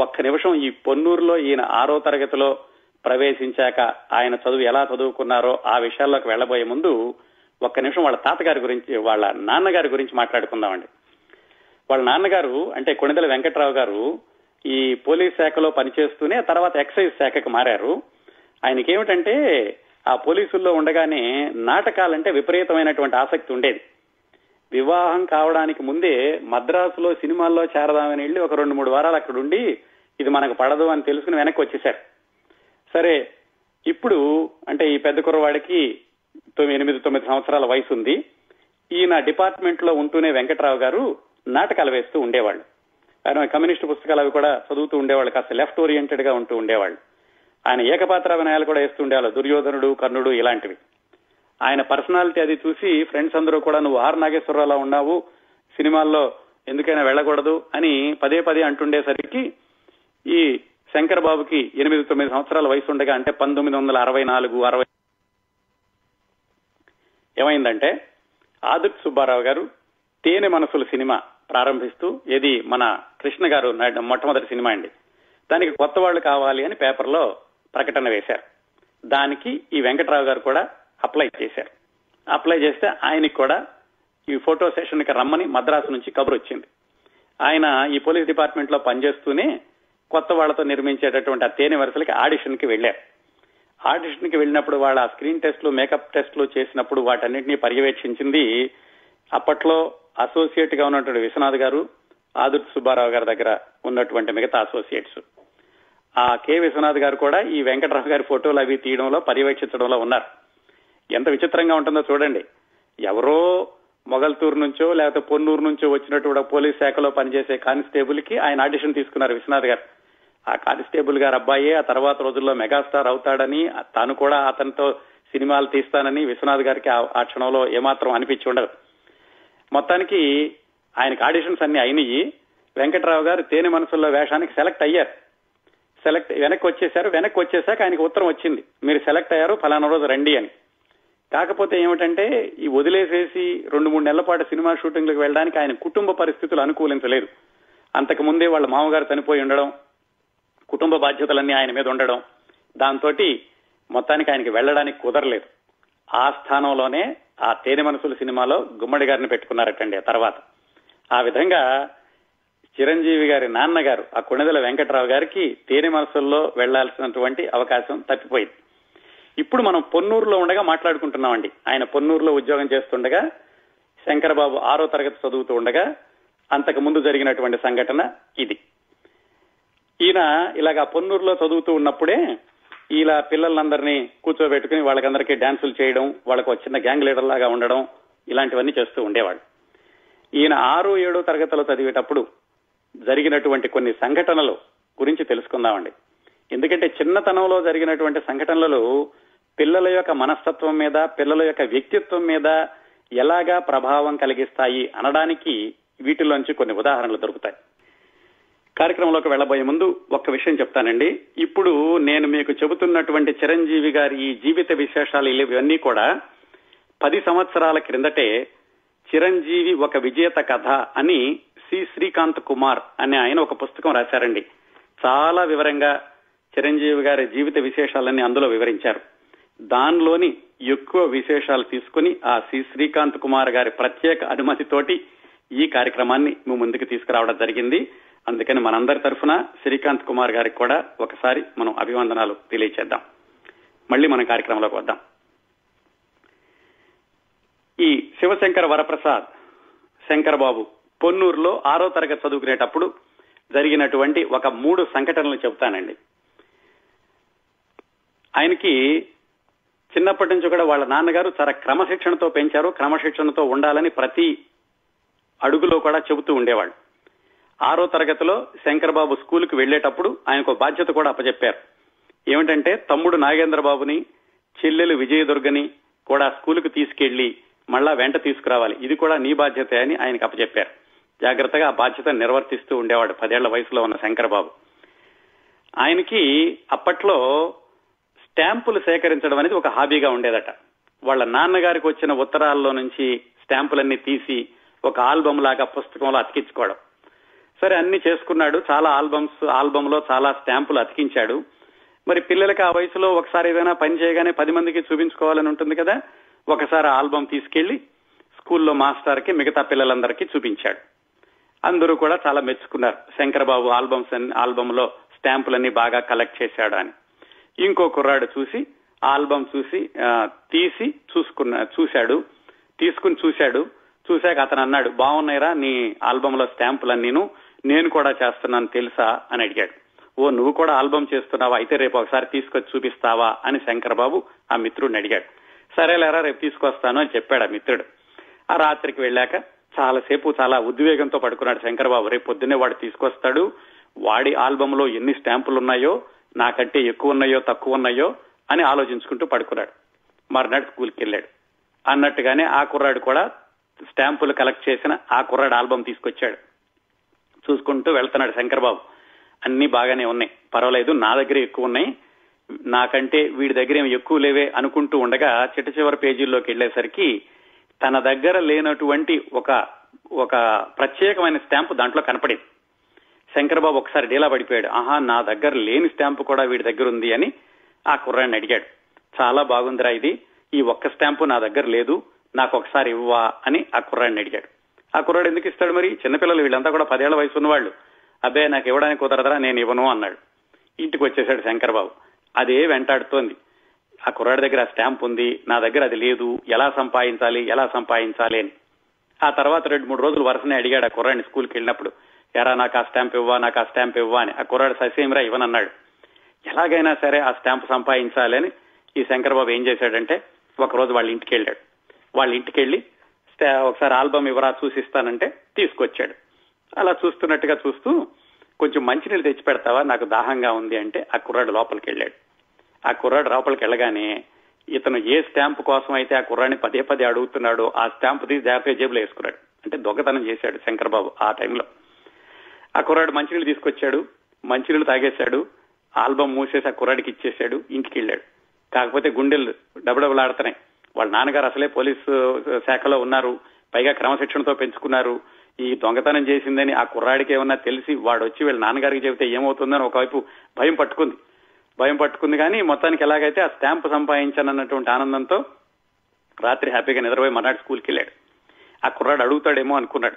ఒక్క నిమిషం ఈ పొన్నూరులో ఈయన ఆరో తరగతిలో ప్రవేశించాక ఆయన చదువు ఎలా చదువుకున్నారో ఆ విషయాల్లోకి వెళ్ళబోయే ముందు ఒక్క నిమిషం వాళ్ళ తాతగారి గురించి వాళ్ళ నాన్నగారి గురించి మాట్లాడుకుందామండి. వాళ్ళ నాన్నగారు అంటే కొణిదల వెంకట్రావు గారు ఈ పోలీస్ శాఖలో పనిచేస్తూనే తర్వాత ఎక్సైజ్ శాఖకు మారారు. ఆయనకి ఏమిటంటే ఆ పోలీసుల్లో ఉండగానే నాటకాలంటే విపరీతమైనటువంటి ఆసక్తి ఉండేది. వివాహం కావడానికి ముందే మద్రాసులో సినిమాల్లో చేరదామని వెళ్ళి ఒక రెండు మూడు వారాలు అక్కడ ఉండి ఇది మనకు పడదు అని తెలుసుకుని వెనక్కి వచ్చేశారు. సరే ఇప్పుడు అంటే ఈ పెద్ద కుర్రవాడికి తొమ్మిది ఎనిమిది తొమ్మిది సంవత్సరాల వయసు ఉంది ఈయన డిపార్ట్మెంట్లో ఉంటూనే వెంకట్రావు గారు నాటకాలు వేస్తూ ఉండేవాళ్ళు. ఆయన కమ్యూనిస్ట్ పుస్తకాలు అవి కూడా చదువుతూ ఉండేవాళ్ళు కాస్త లెఫ్ట్ ఓరియంటెడ్గా ఉంటూ ఉండేవాళ్ళు. ఆయన ఏకపాత్ర అభినయాలు కూడా వేస్తూ ఉండేవాళ్ళు దుర్యోధనుడు కర్ణుడు ఇలాంటివి. ఆయన పర్సనాలిటీ అది చూసి ఫ్రెండ్స్ అందరూ కూడా నువ్వు ఆర్ నాగేశ్వరరావులా ఉన్నావు సినిమాల్లో ఎందుకైనా వెళ్ళకూడదు అని పదే పదే అంటుండేసరికి ఈ శంకర్ బాబుకి ఎనిమిది తొమ్మిది సంవత్సరాల వయసు ఉండగా అంటే పంతొమ్మిది వందల అరవై నాలుగు అరవై ఏమైందంటే ఆదిత్ సుబ్బారావు గారు తేనె మనసుల సినిమా ప్రారంభిస్తూ ఇది మన కృష్ణ గారు మొట్టమొదటి సినిమా అండి. దానికి కొత్త వాళ్ళు కావాలి అని పేపర్లో ప్రకటన వేశారు. దానికి ఈ వెంకట్రావు గారు కూడా అప్లై చేశారు. అప్లై చేస్తే ఆయనకి కూడా ఈ ఫోటో సెషన్కి రమ్మని మద్రాసు నుంచి కబురు వచ్చింది. ఆయన ఈ పోలీస్ డిపార్ట్మెంట్లో పనిచేస్తూనే కొత్త వాళ్ళతో నిర్మించేటటువంటి ఆ తేనె వరుసలకి ఆడిషన్కి వెళ్ళారు ఆడిషన్కి వెళ్ళినప్పుడు వాళ్ళ స్క్రీన్ టెస్ట్లు మేకప్ టెస్ట్లు చేసినప్పుడు వాటన్నిటిని పర్యవేక్షించింది అప్పట్లో అసోసియేట్గా ఉన్నటువంటి విశ్వనాథ్ గారు ఆదుర్తి సుబ్బారావు గారి దగ్గర ఉన్నటువంటి మిగతా అసోసియేట్స్. ఆ కె విశ్వనాథ్ గారు కూడా ఈ వెంకటరావు గారి ఫోటోలు అవి తీయడంలో పర్యవేక్షించడంలో ఉన్నారు. ఎంత విచిత్రంగా ఉంటుందో చూడండి. ఎవరో మొగల్తూరు నుంచో లేకపోతే పొన్నూరు నుంచో వచ్చినటువంటి పోలీస్ శాఖలో పనిచేసే కానిస్టేబుల్కి ఆయన ఆడిషన్ తీసుకున్నారు విశ్వనాథ్ గారు. ఆ కానిస్టేబుల్ గారు అబ్బాయే ఆ తర్వాత రోజుల్లో మెగాస్టార్ అవుతాడని తాను కూడా అతనితో సినిమాలు తీస్తానని విశ్వనాథ్ గారికి ఆ- ఆ క్షణంలో ఏమాత్రం అనిపించి ఉండదు. మొత్తానికి ఆయనకి ఆడిషన్స్ అన్ని అయినాయి వెంకట్రావు గారు తేనె మనసుల్లో వేషానికి సెలెక్ట్ అయ్యారు. సెలెక్ట్ వెనక్కి వచ్చేసారు. వెనక్కి వచ్చేసాక ఆయనకి ఉత్తరం వచ్చింది. మీరు సెలెక్ట్ అయ్యారు ఫలానా రోజు రండి అని. కాకపోతే ఏమిటంటే ఈ వదిలేసేసి రెండు మూడు నెలల పాటు సినిమా షూటింగ్లకు వెళ్ళడానికి ఆయన కుటుంబ పరిస్థితులు అనుకూలించలేదు. అంతకు ముందే వాళ్ళ మామగారు చనిపోయి ఉండడం కుటుంబ బాధ్యతలన్నీ ఆయన మీద ఉండడం దాంతో మొత్తానికి ఆయనకి వెళ్ళడానికి కుదరలేదు. ఆ స్థానంలోనే ఆ తేనె మనసులు సినిమాలో గుమ్మడి గారిని పెట్టుకున్నారటండి ఆ తర్వాత. ఆ విధంగా చిరంజీవి గారి నాన్నగారు ఆ కొణిదెల వెంకట్రావు గారికి తేనె మనసుల్లో వెళ్ళాల్సినటువంటి అవకాశం తప్పిపోయింది. ఇప్పుడు మనం పొన్నూరులో ఉండగా మాట్లాడుకుంటున్నామండి. ఆయన పొన్నూరులో ఉద్యోగం చేస్తుండగా శంకరబాబు ఆరో తరగతి చదువుతూ ఉండగా అంతకు ముందు జరిగినటువంటి సంఘటన ఇది. ఈయన ఇలాగా పొన్నూరులో చదువుతూ ఉన్నప్పుడే ఇలా పిల్లలందరినీ కూర్చోబెట్టుకుని వాళ్ళకందరికీ డాన్సులు చేయడం వాళ్ళకు ఒక చిన్న గ్యాంగ్ లీడర్ లాగా ఉండడం ఇలాంటివన్నీ చేస్తూ ఉండేవాడు. ఈయన ఆరు ఏడో తరగతిలో చదివేటప్పుడు జరిగినటువంటి కొన్ని సంఘటనలు గురించి తెలుసుకుందామండి. ఎందుకంటే చిన్నతనంలో జరిగినటువంటి సంఘటనలు పిల్లల యొక్క మనస్తత్వం మీద పిల్లల యొక్క వ్యక్తిత్వం మీద ఎలాగా ప్రభావం కలిగిస్తాయి అనడానికి వీటిలోంచి కొన్ని ఉదాహరణలు దొరుకుతాయి. కార్యక్రమంలోకి వెళ్ళబోయే ముందు ఒక్క విషయం చెప్తానండి. ఇప్పుడు నేను మీకు చెబుతున్నటువంటి చిరంజీవి గారి ఈ జీవిత విశేషాలు ఇవన్నీ కూడా పది సంవత్సరాల క్రిందటే చిరంజీవి ఒక విజేత కథ అని సి. శ్రీకాంత్ కుమార్ అనే ఆయన ఒక పుస్తకం రాశారండి. చాలా వివరంగా చిరంజీవి గారి జీవిత విశేషాలన్నీ అందులో వివరించారు. దానిలోని ఎక్కువ విశేషాలు తీసుకుని ఆ సి. శ్రీకాంత్ కుమార్ గారి ప్రత్యేక అనుమతితోటి ఈ కార్యక్రమాన్ని మీ ముందుకు తీసుకురావడం జరిగింది. అందుకని మనందరి తరఫున శ్రీకాంత్ కుమార్ గారికి కూడా ఒకసారి మనం అభివందనాలు తెలియచేద్దాం. మళ్ళీ మన కార్యక్రమంలోకి వద్దాం. ఈ శివశంకర వరప్రసాద్ శంకర్ బాబు పొన్నూరులో ఆరో తరగతి చదువుకునేటప్పుడు జరిగినటువంటి ఒక మూడు సంఘటనలు చెబుతానండి. ఆయనకి చిన్నప్పటి నుంచి కూడా వాళ్ళ నాన్నగారు చాలా క్రమశిక్షణతో పెంచారు క్రమశిక్షణతో ఉండాలని ప్రతి అడుగులో కూడా చెబుతూ ఉండేవాళ్ళు. ఆరో తరగతిలో శంకర్ బాబు స్కూల్కి వెళ్ళేటప్పుడు ఆయనకు బాధ్యత కూడా అప్పచెప్పారు ఏమిటంటే తమ్ముడు నాగేంద్ర బాబుని చెల్లెలు విజయదుర్గని కూడా స్కూల్కి తీసుకెళ్ళి మళ్ళా వెంట తీసుకురావాలి. ఇది కూడా నీ బాధ్యత అని ఆయనకు అప్పచెప్పారు జాగ్రత్తగా ఆ బాధ్యత నిర్వర్తిస్తూ ఉండేవాడు పదేళ్ళ వయసులో ఉన్న శంకర్ బాబు ఆయనకి అప్పట్లో స్టాంపులు సేకరించడం అనేది ఒక హాబీగా ఉండేదట. వాళ్ళ నాన్నగారికి వచ్చిన ఉత్తరాల్లో నుంచి స్టాంపులన్నీ తీసి ఒక ఆల్బమ్ లాగా పుస్తకంలో అతికించుకోవడం. సరే అన్ని చేసుకున్నాడు. చాలా ఆల్బమ్స్ ఆల్బమ్లో చాలా స్టాంపులు అతికించాడు. మరి పిల్లలకి ఆ వయసులో ఒకసారి ఏదైనా పని చేయగానే పది మందికి చూపించుకోవాలని ఉంటుంది కదా? ఒకసారి ఆల్బమ్ తీసుకెళ్ళి స్కూల్లో మాస్టర్కి మిగతా పిల్లలందరికీ చూపించాడు. అందరూ కూడా చాలా మెచ్చుకున్నారు. శంకరబాబు ఆల్బమ్స్ ఆల్బమ్లో స్టాంపులన్నీ బాగా కలెక్ట్ చేశాడు అని. ఇంకో కుర్రాడు చూసి ఆల్బమ్ చూసి తీసి చూసుకున్న చూశాడు. తీసుకుని చూశాడు. చూశాక అతను అన్నాడు బాగున్నాయిరా నీ ఆల్బమ్లో స్టాంపులన్నీను నేను కూడా చేస్తున్నాను తెలుసా? అని అడిగాడు. ఓ నువ్వు కూడా ఆల్బమ్ చేస్తున్నావా? అయితే రేపు ఒకసారి తీసుకొచ్చి చూపిస్తావా? అని శంకరబాబు ఆ మిత్రుడిని అడిగాడు. సరేలేరా రేపు తీసుకొస్తాను అని చెప్పాడు ఆ మిత్రుడు. ఆ రాత్రికి వెళ్ళాక చాలాసేపు చాలా ఉద్వేగంతో పడుకున్నాడు శంకరబాబు. రేపు పొద్దున్నే వాడు తీసుకొస్తాడు. వాడి ఆల్బమ్లో ఎన్ని స్టాంపులు ఉన్నాయో నాకంటే ఎక్కువ ఉన్నాయో తక్కువ ఉన్నాయో అని ఆలోచించుకుంటూ పడుకున్నాడు. మర్నాడు స్కూల్కి వెళ్ళాడు అన్నట్టుగానే ఆ కుర్రాడు కూడా స్టాంపులు కలెక్ట్ చేసిన ఆ కుర్రాడు ఆల్బమ్ తీసుకొచ్చాడు. చూసుకుంటూ వెళ్తున్నాడు శంకర్బాబు. అన్ని బాగానే ఉన్నాయి. పర్వాలేదు నా దగ్గర ఎక్కువ ఉన్నాయి. నాకంటే వీడి దగ్గర ఏమి ఎక్కువ లేవే అనుకుంటూ ఉండగా చిట్ట చివరి పేజీల్లోకి వెళ్ళేసరికి తన దగ్గర లేనటువంటి ఒక ఒక ప్రత్యేకమైన స్టాంపు దాంట్లో కనపడింది. శంకరబాబు ఒకసారి డీలా పడిపోయాడు. ఆహా నా దగ్గర లేని స్టాంపు కూడా వీడి దగ్గర ఉంది అని ఆ కుర్రాన్ని అడిగాడు. చాలా బాగుందిరా ఇది. ఈ ఒక్క స్టాంపు నా దగ్గర లేదు. నాకు ఒకసారి ఇవ్వా అని ఆ కుర్రాడిని అడిగాడు. ఆ కుర్రాడు ఎందుకు ఇస్తాడు మరి? చిన్నపిల్లలు వీళ్ళంతా కూడా పదేళ్ళ వయసు ఉన్నవాళ్ళు అబ్బే నాకు ఇవ్వడానికి కుదరదరా నేను ఇవ్వను అన్నాడు. ఇంటికి వచ్చేసాడు శంకరబాబు. అదే వెంటాడుతోంది. ఆ కుర్రాడి దగ్గర ఆ స్టాంప్ ఉంది నా దగ్గర అది లేదు ఎలా సంపాదించాలి ఎలా సంపాదించాలి అని. ఆ తర్వాత రెండు మూడు రోజులు వరుసనే అడిగాడు ఆ కుర్రాడిని స్కూల్కి వెళ్ళినప్పుడు. ఎరా నాకు ఆ స్టాంప్ ఇవ్వా నాకు ఆ స్టాంప్ ఇవ్వా అని. ఆ కుర్రాడు ససేమిరా ఇవ్వనన్నాడు. ఎలాగైనా సరే ఆ స్టాంప్ సంపాదించాలి అని ఈ శంకరబాబు ఏం చేశాడంటే ఒక రోజు వాళ్ళ ఇంటికి వెళ్ళాడు. వాళ్ళ ఇంటికి వెళ్ళి ఒకసారి ఆల్బమ్ ఇవ్వరా చూసిస్తానంటే తీసుకొచ్చాడు. అలా చూస్తున్నట్టుగా చూస్తూ కొంచెం మంచినీళ్ళు తెచ్చి పెడతావా? నాకు దాహంగా ఉంది అంటే ఆ కుర్రాడు లోపలికి వెళ్ళాడు. ఆ కుర్రాడు లోపలికి వెళ్ళగానే ఇతను ఏ స్టాంప్ కోసం అయితే ఆ కుర్రాడిని పదే పదే అడుగుతున్నాడో ఆ స్టాంప్ తీసి జాగ్రత్తగా జేబులో వేసుకున్నాడు. అంటే దొంగతనం చేశాడు శంకర్బాబు ఆ టైంలో. ఆ కుర్రాడు మంచినీళ్ళు తీసుకొచ్చాడు మంచినీళ్ళు తాగేశాడు ఆల్బమ్ మూసేసి ఆ కుర్రాడికి ఇచ్చేశాడు ఇంటికి వెళ్ళాడు. కాకపోతే గుండెలు డబడబలాడుతున్నాయి. వాళ్ళ నాన్నగారు అసలే పోలీసు శాఖలో ఉన్నారు. పైగా క్రమశిక్షణతో పెంచుకున్నారు. ఈ దొంగతనం చేసిందని ఆ కుర్రాడికి ఏమన్నా తెలిసి వాడు వచ్చి వీళ్ళ నాన్నగారికి చెబితే ఏమవుతుందని ఒకవైపు భయం పట్టుకుంది. భయం పట్టుకుంది కానీ మొత్తానికి ఎలాగైతే ఆ స్టాంప్ సంపాదించానన్నటువంటి ఆనందంతో రాత్రి హ్యాపీగా నిద్రపోయి మర్నాడు స్కూల్కి వెళ్ళాడు. ఆ కుర్రాడు అడుగుతాడేమో అనుకున్నాడు.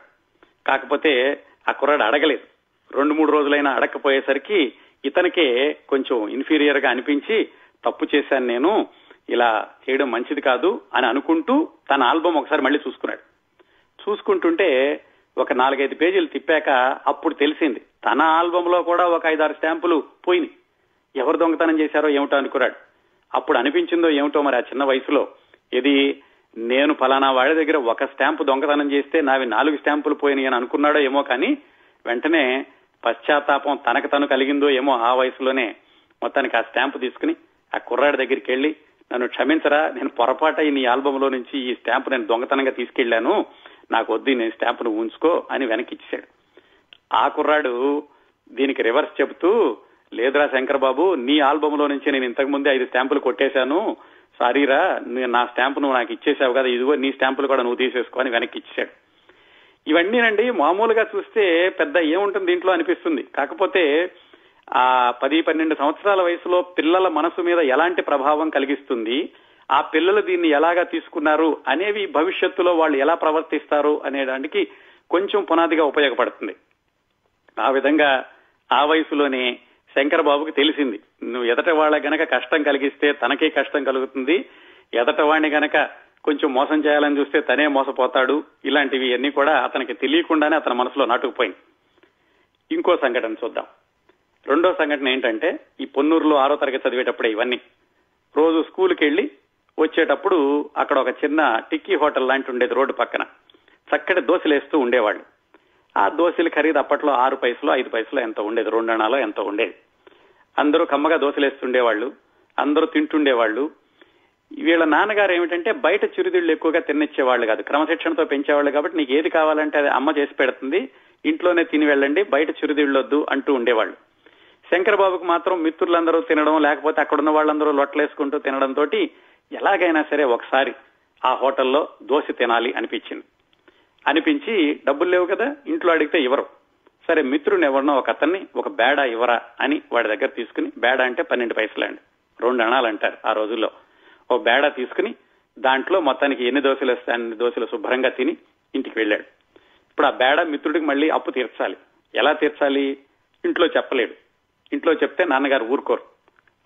కాకపోతే ఆ కుర్రాడు అడగలేదు. రెండు మూడు రోజులైనా అడగకపోయేసరికి ఇతనికే కొంచెం ఇన్ఫీరియర్గా అనిపించి తప్పు చేశాను నేను. ఇలా చేయడం మంచిది కాదు అని అనుకుంటూ తన ఆల్బమ్ ఒకసారి మళ్ళీ చూసుకున్నాడు. చూసుకుంటుంటే ఒక నాలుగైదు పేజీలు తిప్పాక అప్పుడు తెలిసింది తన ఆల్బమ్లో కూడా ఒక ఐదారు స్టాంపులు పోయినాయి. ఎవరు దొంగతనం చేశారో ఏమిటో అనుకున్నాడు. అప్పుడు అనిపించిందో ఏమిటో మరి ఆ చిన్న వయసులో? ఇది నేను ఫలానా వాడి దగ్గర ఒక స్టాంపు దొంగతనం చేస్తే నావి నాలుగు స్టాంపులు పోయినాయి అని అనుకున్నాడో ఏమో కానీ వెంటనే పశ్చాత్తాపం తనకు తను కలిగిందో ఏమో ఆ వయసులోనే మొత్తానికి ఆ స్టాంపు తీసుకుని ఆ కుర్రాడి దగ్గరికి వెళ్ళి నన్ను క్షమించరా నేను పొరపాట నీ ఆల్బమ్లో నుంచి ఈ స్టాంపు నేను దొంగతనంగా తీసుకెళ్ళాను నాకు వద్దు నేను స్టాంపును ఉంచుకో అని వెనక్కి ఇచ్చాడు ఆ కుర్రాడు దీనికి రివర్స్ చెబుతూ లేదురా శంకర్ బాబు నీ ఆల్బమ్లో నుంచి నేను ఇంతకు ముందే ఐదు స్టాంపులు కొట్టేశాను. సారీరా నేను నా స్టాంప్ నువ్వు నాకు ఇచ్చేసావు కదా ఇదిగో నీ స్టాంపులు కూడా నువ్వు తీసేసుకో అని వెనక్కి ఇచ్చాడు ఇవన్నీనండి మామూలుగా చూస్తే పెద్ద ఏముంటుంది దీంట్లో అనిపిస్తుంది. కాకపోతే ఆ పది పన్నెండు సంవత్సరాల వయసులో పిల్లల మనసు మీద ఎలాంటి ప్రభావం కలిగిస్తుంది? ఆ పిల్లలు దీన్ని ఎలాగా తీసుకున్నారు? అనేవి భవిష్యత్తులో వాళ్ళు ఎలా ప్రవర్తిస్తారు? అనేదానికి కొంచెం పునాదిగా ఉపయోగపడుతుంది. ఆ విధంగా ఆ వయసులోనే శంకర్ బాబుకి తెలిసింది. నువ్వు ఎదట వాళ్ళ గనక కష్టం కలిగిస్తే తనకే కష్టం కలుగుతుంది. ఎదట వాడిని గనక కొంచెం మోసం చేయాలని చూస్తే తనే మోసపోతాడు. ఇలాంటివి అన్ని కూడా అతనికి తెలియకుండానే అతని మనసులో నాటుకుపోయింది. ఇంకో సంఘటన చూద్దాం. రెండో సంఘటన ఏంటంటే ఈ పొన్నూరులో ఆరో తరగతి చదివేటప్పుడే ఇవన్నీ. రోజు స్కూల్కి వెళ్ళి వచ్చేటప్పుడు అక్కడ ఒక చిన్న టిక్కీ హోటల్ లాంటి ఉండేది రోడ్డు పక్కన. చక్కటి దోశలేస్తూ ఉండేవాళ్ళు. ఆ దోశలు ఖరీదు అప్పట్లో ఆరు పైసలు ఐదు పైసలు ఎంత ఉండేది? రెండు అణాలో ఎంత ఉండేది? అందరూ కమ్మగా దోశలేస్తుండేవాళ్ళు అందరూ తింటుండేవాళ్ళు. వీళ్ళ నాన్నగారు ఏమిటంటే బయట చిరుదిళ్ళు ఎక్కువగా తినిచ్చేవాళ్ళు కాదు. క్రమశిక్షణతో పెంచేవాళ్ళు కాబట్టి నీకు ఏది కావాలంటే అది అమ్మ చేసి పెడుతుంది. ఇంట్లోనే తిని వెళ్ళండి బయట చిరుదిళ్ళొద్దు అంటూ ఉండేవాళ్ళు. శంకరబాబుకు మాత్రం మిత్రులందరూ తినడం లేకపోతే అక్కడున్న వాళ్ళందరూ లొట్లేసుకుంటూ తినడం తోటి ఎలాగైనా సరే ఒకసారి ఆ హోటల్లో దోశ తినాలి అనిపించింది. అనిపించి డబ్బులు లేవు కదా ఇంట్లో అడిగితే ఇవ్వరు. సరే మిత్రుని ఎవరినో ఒక అతన్ని ఒక బేడా ఇవ్వరా అని వాడి దగ్గర తీసుకుని బేడా అంటే పన్నెండు పైసలండి రెండు అణాలు అంటారు ఆ రోజుల్లో. ఓ బేడా తీసుకుని దాంట్లో మొత్తానికి ఎన్ని దోశలు వస్తే అన్ని దోశలు శుభ్రంగా తిని ఇంటికి వెళ్ళాడు. ఇప్పుడు ఆ బేడా మిత్రుడికి మళ్ళీ అప్పు తీర్చాలి. ఎలా తీర్చాలి? ఇంట్లో చెప్పలేడు ఇంట్లో చెప్తే నాన్నగారు ఊరుకోరు.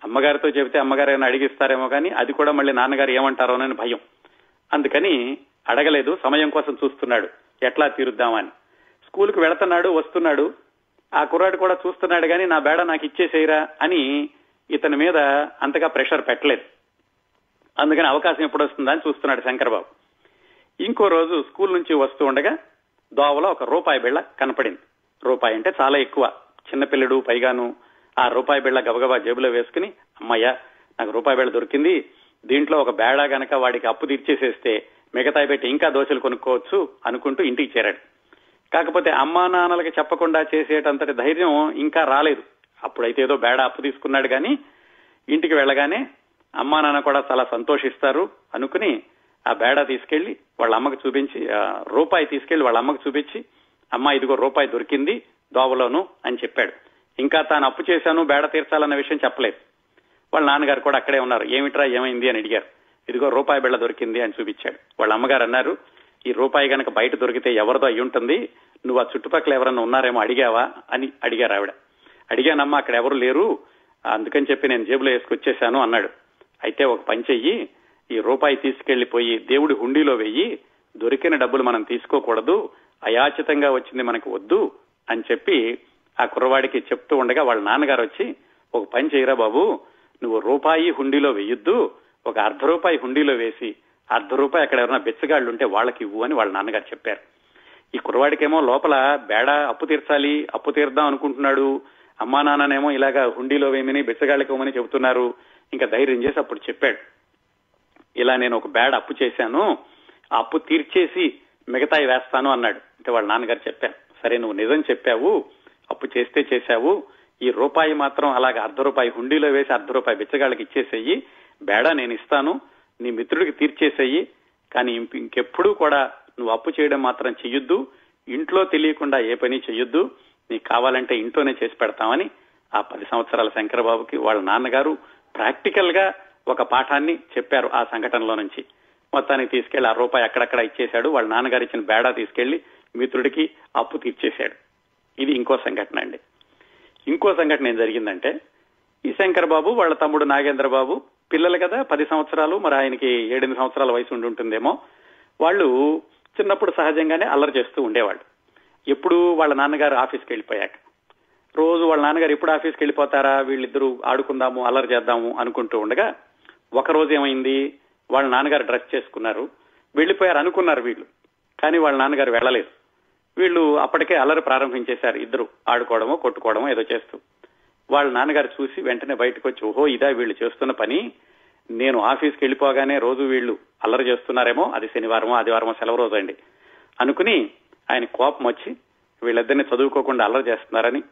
అమ్మగారితో చెబితే అమ్మగారు ఏమైనా అడిగిస్తారేమో కానీ అది కూడా మళ్ళీ నాన్నగారు ఏమంటారోనని భయం. అందుకని అడగలేదు సమయం కోసం చూస్తున్నాడు. ఎట్లా తీరుద్దామని. స్కూల్కి వెళుతున్నాడు వస్తున్నాడు. ఆ కుర్రాడు కూడా చూస్తున్నాడు కానీ నా బేడ నాకు ఇచ్చేసేయరా అని ఇతని మీద అంతగా ప్రెషర్ పెట్టలేదు. అందుకని అవకాశం ఎప్పుడు వస్తుందా అని చూస్తున్నాడు శంకర్బాబు. ఇంకో రోజు స్కూల్ నుంచి వస్తూ ఉండగా దోవలో ఒక రూపాయి బిళ్ళ కనపడింది. రూపాయి అంటే చాలా ఎక్కువ. చిన్నపిల్లడు పైగాను ఆ రూపాయి బిళ్ళ గబగబా జేబులో వేసుకుని అమ్మయ్య నాకు రూపాయి బిళ్ళ దొరికింది. దీంట్లో ఒక బేడా గనక వాడికి అప్పు తీర్చేసేస్తే మిగతాయి పెట్టి ఇంకా దోశలు కొనుక్కోవచ్చు అనుకుంటూ ఇంటికి చేరాడు. కాకపోతే అమ్మా నాన్నలకి చెప్పకుండా చేసేటంతటి ధైర్యం ఇంకా రాలేదు. అప్పుడైతే ఏదో బేడా అప్పు తీసుకున్నాడు కానీ ఇంటికి వెళ్ళగానే అమ్మా నాన్న కూడా చాలా సంతోషిస్తారు అనుకుని ఆ బేడా తీసుకెళ్ళి వాళ్ళ అమ్మకు చూపించి రూపాయి తీసుకెళ్ళి వాళ్ళ అమ్మకు చూపించి అమ్మ ఇదిగో రూపాయి దొరికింది దోవలోను అని చెప్పాడు. ఇంకా తాను అప్పు చేశాను బేడ తీర్చాలన్న విషయం చెప్పలేదు. వాళ్ళ నాన్నగారు కూడా అక్కడే ఉన్నారు. ఏమిట్రా ఏమైంది అని అడిగారు. ఇదిగో రూపాయి బిళ్ళ దొరికింది అని చూపించాడు. వాళ్ళ అమ్మగారు అన్నారు ఈ రూపాయి గనక బయట దొరికితే ఎవరిదో అయి ఉంటుంది. నువ్వు ఆ చుట్టుపక్కల ఎవరన్నా ఉన్నారేమో అడిగావా? అని అడిగారు ఆవిడ. అడిగానమ్మా అక్కడ ఎవరు లేరు. అందుకని చెప్పి నేను జేబులో వేసుకొచ్చేశాను అన్నాడు. అయితే ఒక పని చెయ్యి. ఈ రూపాయి తీసుకెళ్ళిపోయి దేవుడి హుండీలో వెయ్యి దొరికిన డబ్బులు మనం తీసుకోకూడదు. అయాచితంగా వచ్చింది మనకు వద్దు అని చెప్పి ఆ కుర్రవాడికి చెప్తూ ఉండగా వాళ్ళ నాన్నగారు వచ్చి ఒక పని చేయరా బాబు నువ్వు రూపాయి హుండీలో వెయ్యొద్దు ఒక అర్ధ రూపాయి హుండీలో వేసి అర్ధ రూపాయి అక్కడ ఎవరైనా బెచ్చగాళ్ళు ఉంటే వాళ్ళకి ఇవ్వు అని వాళ్ళ నాన్నగారు చెప్పారు. ఈ కుర్రవాడికేమో లోపల బేడ అప్పు తీర్చాలి అప్పు తీర్దాం అనుకుంటున్నాడు అమ్మా నాన్ననేమో ఇలాగా హుండీలో వేయమని బెచ్చగాళ్ళకి ఇవ్వమని చెబుతున్నారు ఇంకా ధైర్యం చేసి అప్పుడు చెప్పాడు. ఇలా నేను ఒక బ్యాడ్ అప్పు చేశాను ఆ అప్పు తీర్చేసి మిగతాయి వేస్తాను అన్నాడు. అంటే వాళ్ళ నాన్నగారు చెప్పాను సరే నువ్వు నిజం చెప్పావు అప్పు చేస్తే చేశావు. ఈ రూపాయి మాత్రం అలాగ అర్ధ రూపాయి హుండీలో వేసి అర్ధ రూపాయి బిచ్చగాళ్ళకి ఇచ్చేసేయి. బేడా నేను ఇస్తాను. నీ మిత్రుడికి తీర్చేసేయి. కానీ ఇంకెప్పుడు ఇంకెప్పుడూ కూడా నువ్వు అప్పు చేయడం మాత్రం చెయ్యొద్దు. ఇంట్లో తెలియకుండా ఏ పని చెయ్యొద్దు. నీకు కావాలంటే ఇంట్లోనే చేసి పెడతామని ఆ పది సంవత్సరాల శంకరబాబుకి వాళ్ళ నాన్నగారు ప్రాక్టికల్గా ఒక పాఠాన్ని చెప్పారు ఆ సంఘటనలో నుంచి. మొత్తానికి తీసుకెళ్ళి ఆ రూపాయి అక్కడక్కడ ఇచ్చేశాడు. వాళ్ళ నాన్నగారు ఇచ్చిన బేడా తీసుకెళ్ళి మిత్రుడికి అప్పు తీర్చేశాడు. ఇది ఇంకో సంఘటన అండి. ఇంకో సంఘటన ఏం జరిగిందంటే ఈ శంకర్ బాబు వాళ్ళ తమ్ముడు నాగేంద్ర బాబు పిల్లలు కదా పది సంవత్సరాలు మరి ఆయనకి ఏడెనిమిది సంవత్సరాల వయసు ఉండి ఉంటుందేమో వాళ్ళు చిన్నప్పుడు సహజంగానే అల్లరి చేస్తూ ఉండేవాళ్ళు. ఎప్పుడు వాళ్ళ నాన్నగారు ఆఫీస్కి వెళ్ళిపోయాక. రోజు వాళ్ళ నాన్నగారు ఎప్పుడు ఆఫీస్కి వెళ్ళిపోతారా వీళ్ళిద్దరూ ఆడుకుందాము అల్లరి చేద్దాము అనుకుంటూ ఉండగా ఒక రోజు ఏమైంది వాళ్ళ నాన్నగారు డ్రెస్ చేసుకున్నారు వెళ్ళిపోయారు అనుకున్నారు వీళ్ళు కానీ వాళ్ళ నాన్నగారు వెళ్ళలేదు. వీళ్ళు అప్పటికే అల్లరి ప్రారంభించేశారు. ఇద్దరు ఆడుకోవడమో కొట్టుకోవడమో ఏదో చేస్తూ. వాళ్ళ నాన్నగారు చూసి వెంటనే బయటకు వచ్చి ఓహో ఇదా వీళ్ళు చేస్తున్న పని. నేను ఆఫీస్కి వెళ్ళిపోగానే రోజు వీళ్ళు అల్లరి చేస్తున్నారేమో అది శనివారమో ఆదివారమో సెలవు రోజు అండి. అనుకుని ఆయన కోపం వచ్చి వీళ్ళిద్దరిని చదువుకోకుండా అల్లరి చేస్తున్నారని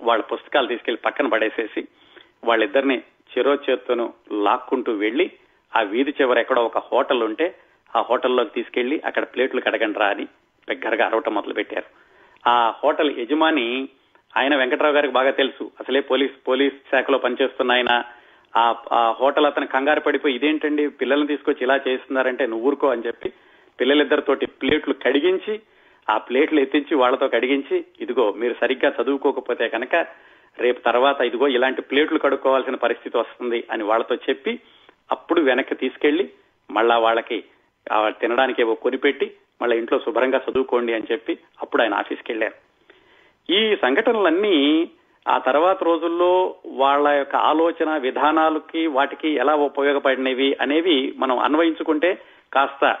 వాళ్ళ పుస్తకాలు తీసుకెళ్ళి పక్కన పడేసేసి వాళ్ళిద్దరిని చెరో చేత్తోను లాక్కుంటూ వెళ్ళి ఆ వీధి చివర ఎక్కడో ఒక హోటల్ ఉంటే ఆ హోటల్లోకి తీసుకెళ్ళి అక్కడ ప్లేట్లు కడగండి రా అని దగ్గరగా అరవటం మొదలు పెట్టారు ఆ హోటల్ యజమాని ఆయన వెంకట్రావు గారికి బాగా తెలుసు. అసలే పోలీస్ పోలీస్ శాఖలో పనిచేస్తున్న ఆయన. ఆ హోటల్ అతను కంగారు పడిపోయి ఇదేంటండి పిల్లల్ని తీసుకొచ్చి ఇలా చేస్తున్నారంటే నువ్వు ఊరుకో అని చెప్పి పిల్లలిద్దరితోటి ప్లేట్లు కడిగించి ఆ ప్లేట్లు ఎత్తించి వాళ్ళతో కడిగించి ఇదిగో మీరు సరిగ్గా చదువుకోకపోతే కనుక రేపు తర్వాత ఇదిగో ఇలాంటి ప్లేట్లు కడుక్కోవాల్సిన పరిస్థితి వస్తుంది అని వాళ్ళతో చెప్పి అప్పుడు వెనక్కి తీసుకెళ్ళి మళ్ళా వాళ్ళకి తినడానికి ఏవో కొనిపెట్టి మళ్ళీ ఇంట్లో శుభ్రంగా చదువుకోండి అని చెప్పి అప్పుడు ఆయన ఆఫీస్కి వెళ్ళారు. ఈ సంఘటనలన్నీ ఆ తర్వాత రోజుల్లో వాళ్ళ యొక్క ఆలోచన విధానాలకి వాటికి ఎలా ఉపయోగపడినవి అనేవి మనం అన్వయించుకుంటే కాస్త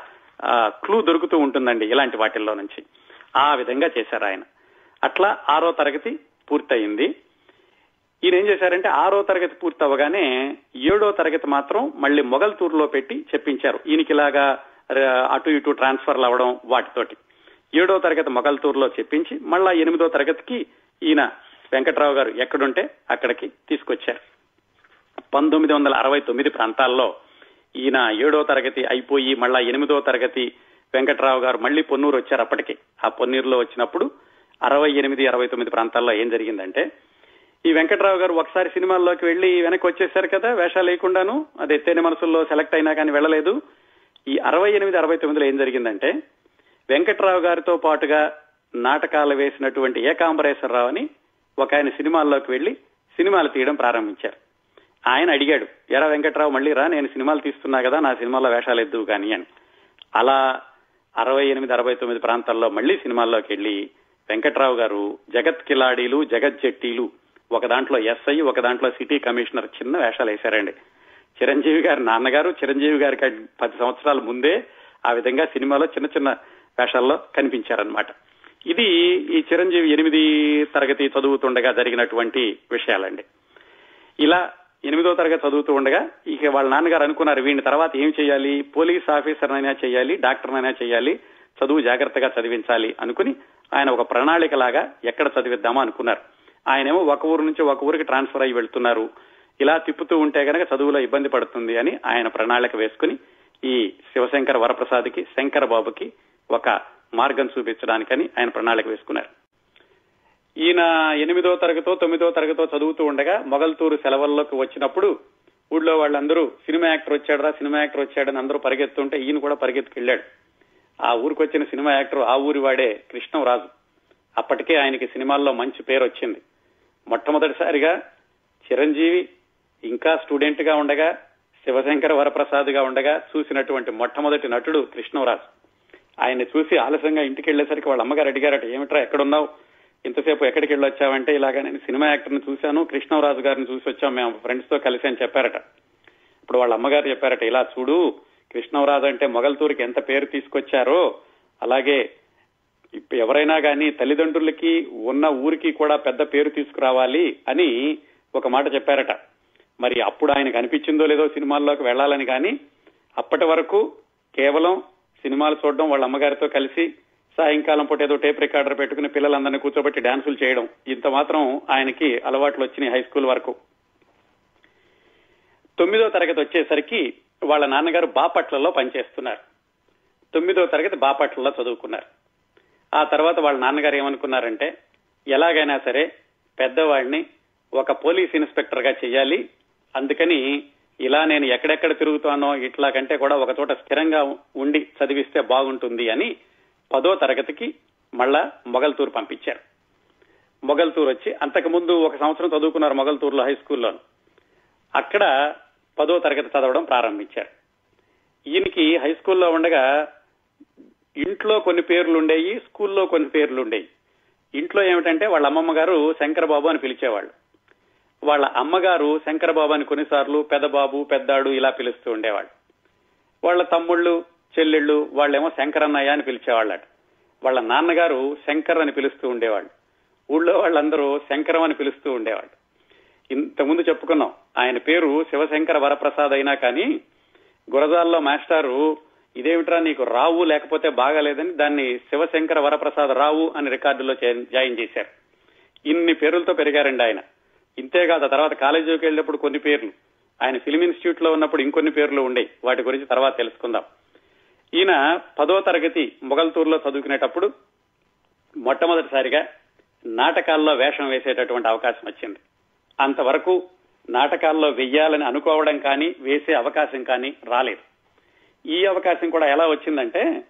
క్లూ దొరుకుతూ ఉంటుందండి ఇలాంటి వాటిల్లో నుంచి. ఆ విధంగా చేశారు ఆయన. అట్లా ఆరో తరగతి పూర్తయింది. ఈయన ఏం చేశారంటే ఆరో తరగతి పూర్తి అవ్వగానే ఏడో తరగతి మాత్రం మళ్ళీ మొగల్తూరులో పెట్టి చెప్పించారు. ఈయనకి ఇలాగా అటు ఇటు ట్రాన్స్ఫర్లు అవ్వడం వాటితోటి. ఏడో తరగతి మొగల్తూరులో చెప్పించి మళ్ళా ఎనిమిదో తరగతికి ఈయన వెంకట్రావు గారు ఎక్కడుంటే అక్కడికి తీసుకొచ్చారు. పంతొమ్మిది వందల అరవై తొమ్మిది ప్రాంతాల్లో ఈయన ఏడో తరగతి అయిపోయి మళ్ళా ఎనిమిదో తరగతి వెంకట్రావు గారు మళ్ళీ పొన్నూరు వచ్చారు అప్పటికి. ఆ పొన్నూరులో వచ్చినప్పుడు అరవై ఎనిమిది అరవై తొమ్మిది ప్రాంతాల్లో ఏం జరిగిందంటే ఈ వెంకట్రావు గారు ఒకసారి సినిమాల్లోకి వెళ్ళి వెనక్కి వచ్చేసారు కదా వేషాలు లేకుండాను అది ఎత్తైన మనసుల్లో సెలెక్ట్ అయినా కానీ వెళ్ళలేదు. ఈ అరవై ఎనిమిది అరవై తొమ్మిదిలో ఏం జరిగిందంటే వెంకట్రావు గారితో పాటుగా నాటకాలు వేసినటువంటి ఏకాంబరేశ్వరరావు అని ఒక ఆయన సినిమాల్లోకి వెళ్ళి సినిమాలు తీయడం ప్రారంభించారు. ఆయన అడిగాడు ఎరా వెంకట్రావు మళ్ళీ రా నేను సినిమాలు తీస్తున్నా కదా నా సినిమాల్లో వేషాలు ఎద్దు కానీ అని. అలా అరవై ఎనిమిది అరవై తొమ్మిది ప్రాంతాల్లో మళ్ళీ సినిమాల్లోకి వెళ్ళి వెంకట్రావు గారు జగత్ కిలాడీలు జగత్ జట్టీలు ఒక దాంట్లో ఎస్ఐ ఒక దాంట్లో సిటీ కమిషనర్ చిన్న వేషాలు వేశారండి. చిరంజీవి గారి నాన్నగారు. చిరంజీవి గారికి పది సంవత్సరాల ముందే ఆ విధంగా సినిమాలో చిన్న చిన్న వేషాల్లో కనిపించారనమాట ఇది ఈ చిరంజీవి ఎనిమిది తరగతి చదువుతుండగా జరిగినటువంటి విషయాలండి. ఇలా ఎనిమిదో తరగతి చదువుతూ ఉండగా ఇక వాళ్ళ నాన్నగారు అనుకున్నారు వీడిని తర్వాత ఏం చేయాలి? పోలీస్ ఆఫీసర్ అయినా చేయాలి? డాక్టర్ అయినా చేయాలి? చదువు జాగ్రత్తగా చదివించాలి అనుకుని ఆయన ఒక ప్రణాళిక లాగా ఎక్కడ చదివిద్దామా అనుకున్నారు. ఆయనేమో ఒక ఊరు నుంచి ఒక ఊరికి ట్రాన్స్ఫర్ అయ్యి వెళ్తున్నారు. ఇలా తిప్పుతూ ఉంటే కనుక చదువులో ఇబ్బంది పడుతుంది అని ఆయన ప్రణాళిక వేసుకుని ఈ శివశంకర వరప్రసాద్కి శంకర బాబుకి ఒక మార్గం చూపించడానికని ఆయన ప్రణాళిక వేసుకున్నారు. ఈయన ఎనిమిదో తరగతో తొమ్మిదో తరగతో చదువుతూ ఉండగా మొగల్తూరు సెలవుల్లోకి వచ్చినప్పుడు ఊళ్ళో వాళ్ళందరూ సినిమా యాక్టర్ వచ్చాడరా సినిమా యాక్టర్ వచ్చాడని అందరూ పరిగెత్తుంటే ఈయన కూడా పరిగెత్తుకెళ్ళాడు. ఆ ఊరికి వచ్చిన సినిమా యాక్టర్ ఆ ఊరి వాడే కృష్ణరాజు. అప్పటికే ఆయనకి సినిమాల్లో మంచి పేరు వచ్చింది మొట్టమొదటిసారిగా చిరంజీవి ఇంకా స్టూడెంట్గా ఉండగా శివశంకర వరప్రసాద్గా ఉండగా చూసినటువంటి మొట్టమొదటి నటుడు కృష్ణరాజు. ఆయన చూసి ఆలస్యంగా ఇంటికి వెళ్ళేసరికి వాళ్ళ అమ్మగారు అడిగారట ఏమిట్రా ఎక్కడున్నావు? ఇంతసేపు ఎక్కడికి వెళ్ళి వచ్చావంటే ఇలాగా నేను సినిమా యాక్టర్ని చూశాను కృష్ణరాజు గారిని చూసి వచ్చాం మేము ఫ్రెండ్స్తో కలిసి అని చెప్పారట. ఇప్పుడు వాళ్ళ అమ్మగారు చెప్పారట ఇలా చూడు కృష్ణరాజు అంటే మొగల్తూరుకి ఎంత పేరు తీసుకొచ్చారో అలాగే ఎవరైనా కానీ తల్లిదండ్రులకి ఉన్న ఊరికి కూడా పెద్ద పేరు తీసుకురావాలి అని ఒక మాట చెప్పారట. మరి అప్పుడు ఆయనకు అనిపించిందో లేదో సినిమాల్లోకి వెళ్ళాలని కానీ అప్పటి వరకు కేవలం సినిమాలు చూడడం వాళ్ళ అమ్మగారితో కలిసి సాయంకాలం పూట ఏదో టేప్ రికార్డర్ పెట్టుకుని పిల్లలందరినీ కూర్చోబెట్టి డాన్సులు చేయడం ఇంత మాత్రం ఆయనకి అలవాట్లు వచ్చినాయి హై స్కూల్ వరకు. తొమ్మిదో తరగతి వచ్చేసరికి వాళ్ళ నాన్నగారు బాపట్లలో పనిచేస్తున్నారు. తొమ్మిదో తరగతి బాపట్లలో చదువుకున్నారు. ఆ తర్వాత వాళ్ళ నాన్నగారు ఏమనుకున్నారంటే ఎలాగైనా సరే పెద్దవాడిని ఒక పోలీస్ ఇన్స్పెక్టర్గా చేయాలి అందుకని ఇలా నేను ఎక్కడెక్కడ తిరుగుతానో ఇట్లా కంటే కూడా ఒక చోట స్థిరంగా ఉండి చదివిస్తే బాగుంటుంది అని పదో తరగతికి మళ్ళా మొగల్తూరు పంపించారు. మొగల్తూరు వచ్చి అంతకు ముందు ఒక సంవత్సరం చదువుకున్నారు మొగల్తూరులో హై స్కూల్లో అక్కడ పదో తరగతి చదవడం ప్రారంభించారు. ఈయనకి హై స్కూల్లో ఉండగా ఇంట్లో కొన్ని పేర్లు ఉండేవి స్కూల్లో కొన్ని పేర్లు ఉండేవి ఇంట్లో ఏమిటంటే వాళ్ళ అమ్మమ్మ గారు శంకరబాబు అని పిలిచేవాళ్ళు. వాళ్ళ అమ్మగారు శంకరబాబు అని కొన్నిసార్లు పెద్దబాబు పెద్దాడు ఇలా పిలుస్తూ ఉండేవాళ్ళు. వాళ్ళ తమ్ముళ్ళు చెల్లెళ్ళు వాళ్ళేమో శంకరన్నయ్య అని పిలిచేవాళ్ళట. వాళ్ళ నాన్నగారు శంకర్ అని పిలుస్తూ ఉండేవాళ్ళు. ఊళ్ళో వాళ్ళందరూ శంకరం అని పిలుస్తూ ఉండేవాళ్ళు. ఇంతకుముందు చెప్పుకున్నాం. ఆయన పేరు శివశంకర వరప్రసాద్ అయినా కానీ గురజాల్లో మాస్టారు ఇదేమిట్రా నీకు రావు లేకపోతే బాగాలేదని దాన్ని శివశంకర వరప్రసాద్ రావు అని రికార్డులో జాయిన్ చేశారు. ఇన్ని పేర్లతో పెరిగారండి ఆయన. ఇంతేకాదు ఆ తర్వాత కాలేజీకి వెళ్ళినప్పుడు కొన్ని పేర్లు. ఆయన ఫిలిం ఇన్స్టిట్యూట్లో ఉన్నప్పుడు ఇంకొన్ని పేర్లు ఉండే. వాటి గురించి తర్వాత తెలుసుకుందాం. ఈయన పదో తరగతి మొగల్తూరులో చదువుకునేటప్పుడు మొట్టమొదటిసారిగా నాటకాల్లో వేషం వేసేటటువంటి అవకాశం వచ్చింది. అంతవరకు నాటకాల్లో వెయ్యాలని అనుకోవడం కానీ వేసే అవకాశం కానీ రాలేదు. ఈ అవకాశం కూడా ఎలా వచ్చిందంటే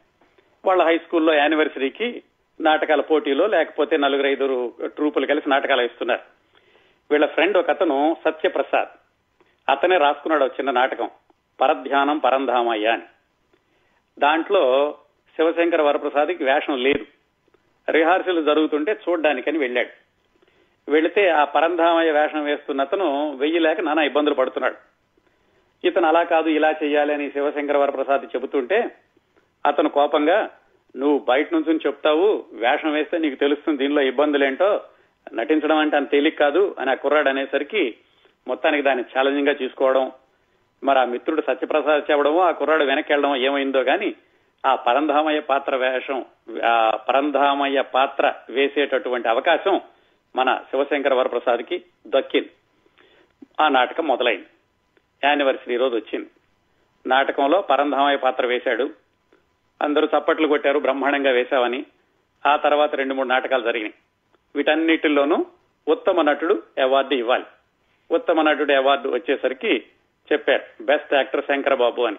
వాళ్ళ హై స్కూల్లో యానివర్సరీకి నాటకాల పోటీలో లేకపోతే నలుగురు ఐదుగురు ట్రూపులు కలిసి నాటకాలు వేస్తున్నారు. వీళ్ళ ఫ్రెండ్ ఒక అతను సత్యప్రసాద్. అతనే రాసుకున్నాడు ఒక చిన్న నాటకం. పరధ్యానం పరంధామయ్య అని. దాంట్లో శివశంకర వరప్రసాద్కి వేషం లేదు. రిహార్సల్ జరుగుతుంటే చూడ్డానికని వెళ్ళాడు. వెళితే ఆ పరంధామయ్య వేషం వేస్తున్న అతను వెయ్యి లేక నానా ఇబ్బందులు పడుతున్నాడు. ఇతను అలా కాదు ఇలా చేయాలి అని శివశంకర వరప్రసాద్ చెబుతుంటే అతను కోపంగా నువ్వు బయట నుంచి చెప్తావు వేషం వేస్తే నీకు తెలుస్తుంది దీనిలో ఇబ్బందులేంటో నటించడం అంటే అంత తేలిక కాదు అని ఆ కుర్రాడు అనేసరికి మొత్తానికి దాన్ని ఛాలెంజింగ్గా తీసుకోవడం మరి ఆ మిత్రుడు సత్యప్రసాద్ చెప్పడమో ఆ కుర్రాడు వెనక్కి ఏమైందో కానీ ఆ పరంధామయ్య పాత్ర వేషం ఆ పరంధామయ్య పాత్ర వేసేటటువంటి అవకాశం మన శివశంకర వరప్రసాద్కి దక్కింది. ఆ నాటకం మొదలైంది. యానివర్సరీ రోజు వచ్చింది. నాటకంలో పరంధామయ్య పాత్ర వేశాడు. అందరూ చప్పట్లు కొట్టారు బ్రహ్మాండంగా వేశావని ఆ తర్వాత రెండు మూడు నాటకాలు జరిగినాయి. వీటన్నిటిలోనూ ఉత్తమ నటుడు అవార్డు ఇవ్వాలి. ఉత్తమ నటుడు అవార్డు వచ్చేసరికి చెప్పారు బెస్ట్ యాక్టర్ శంకరబాబు అని.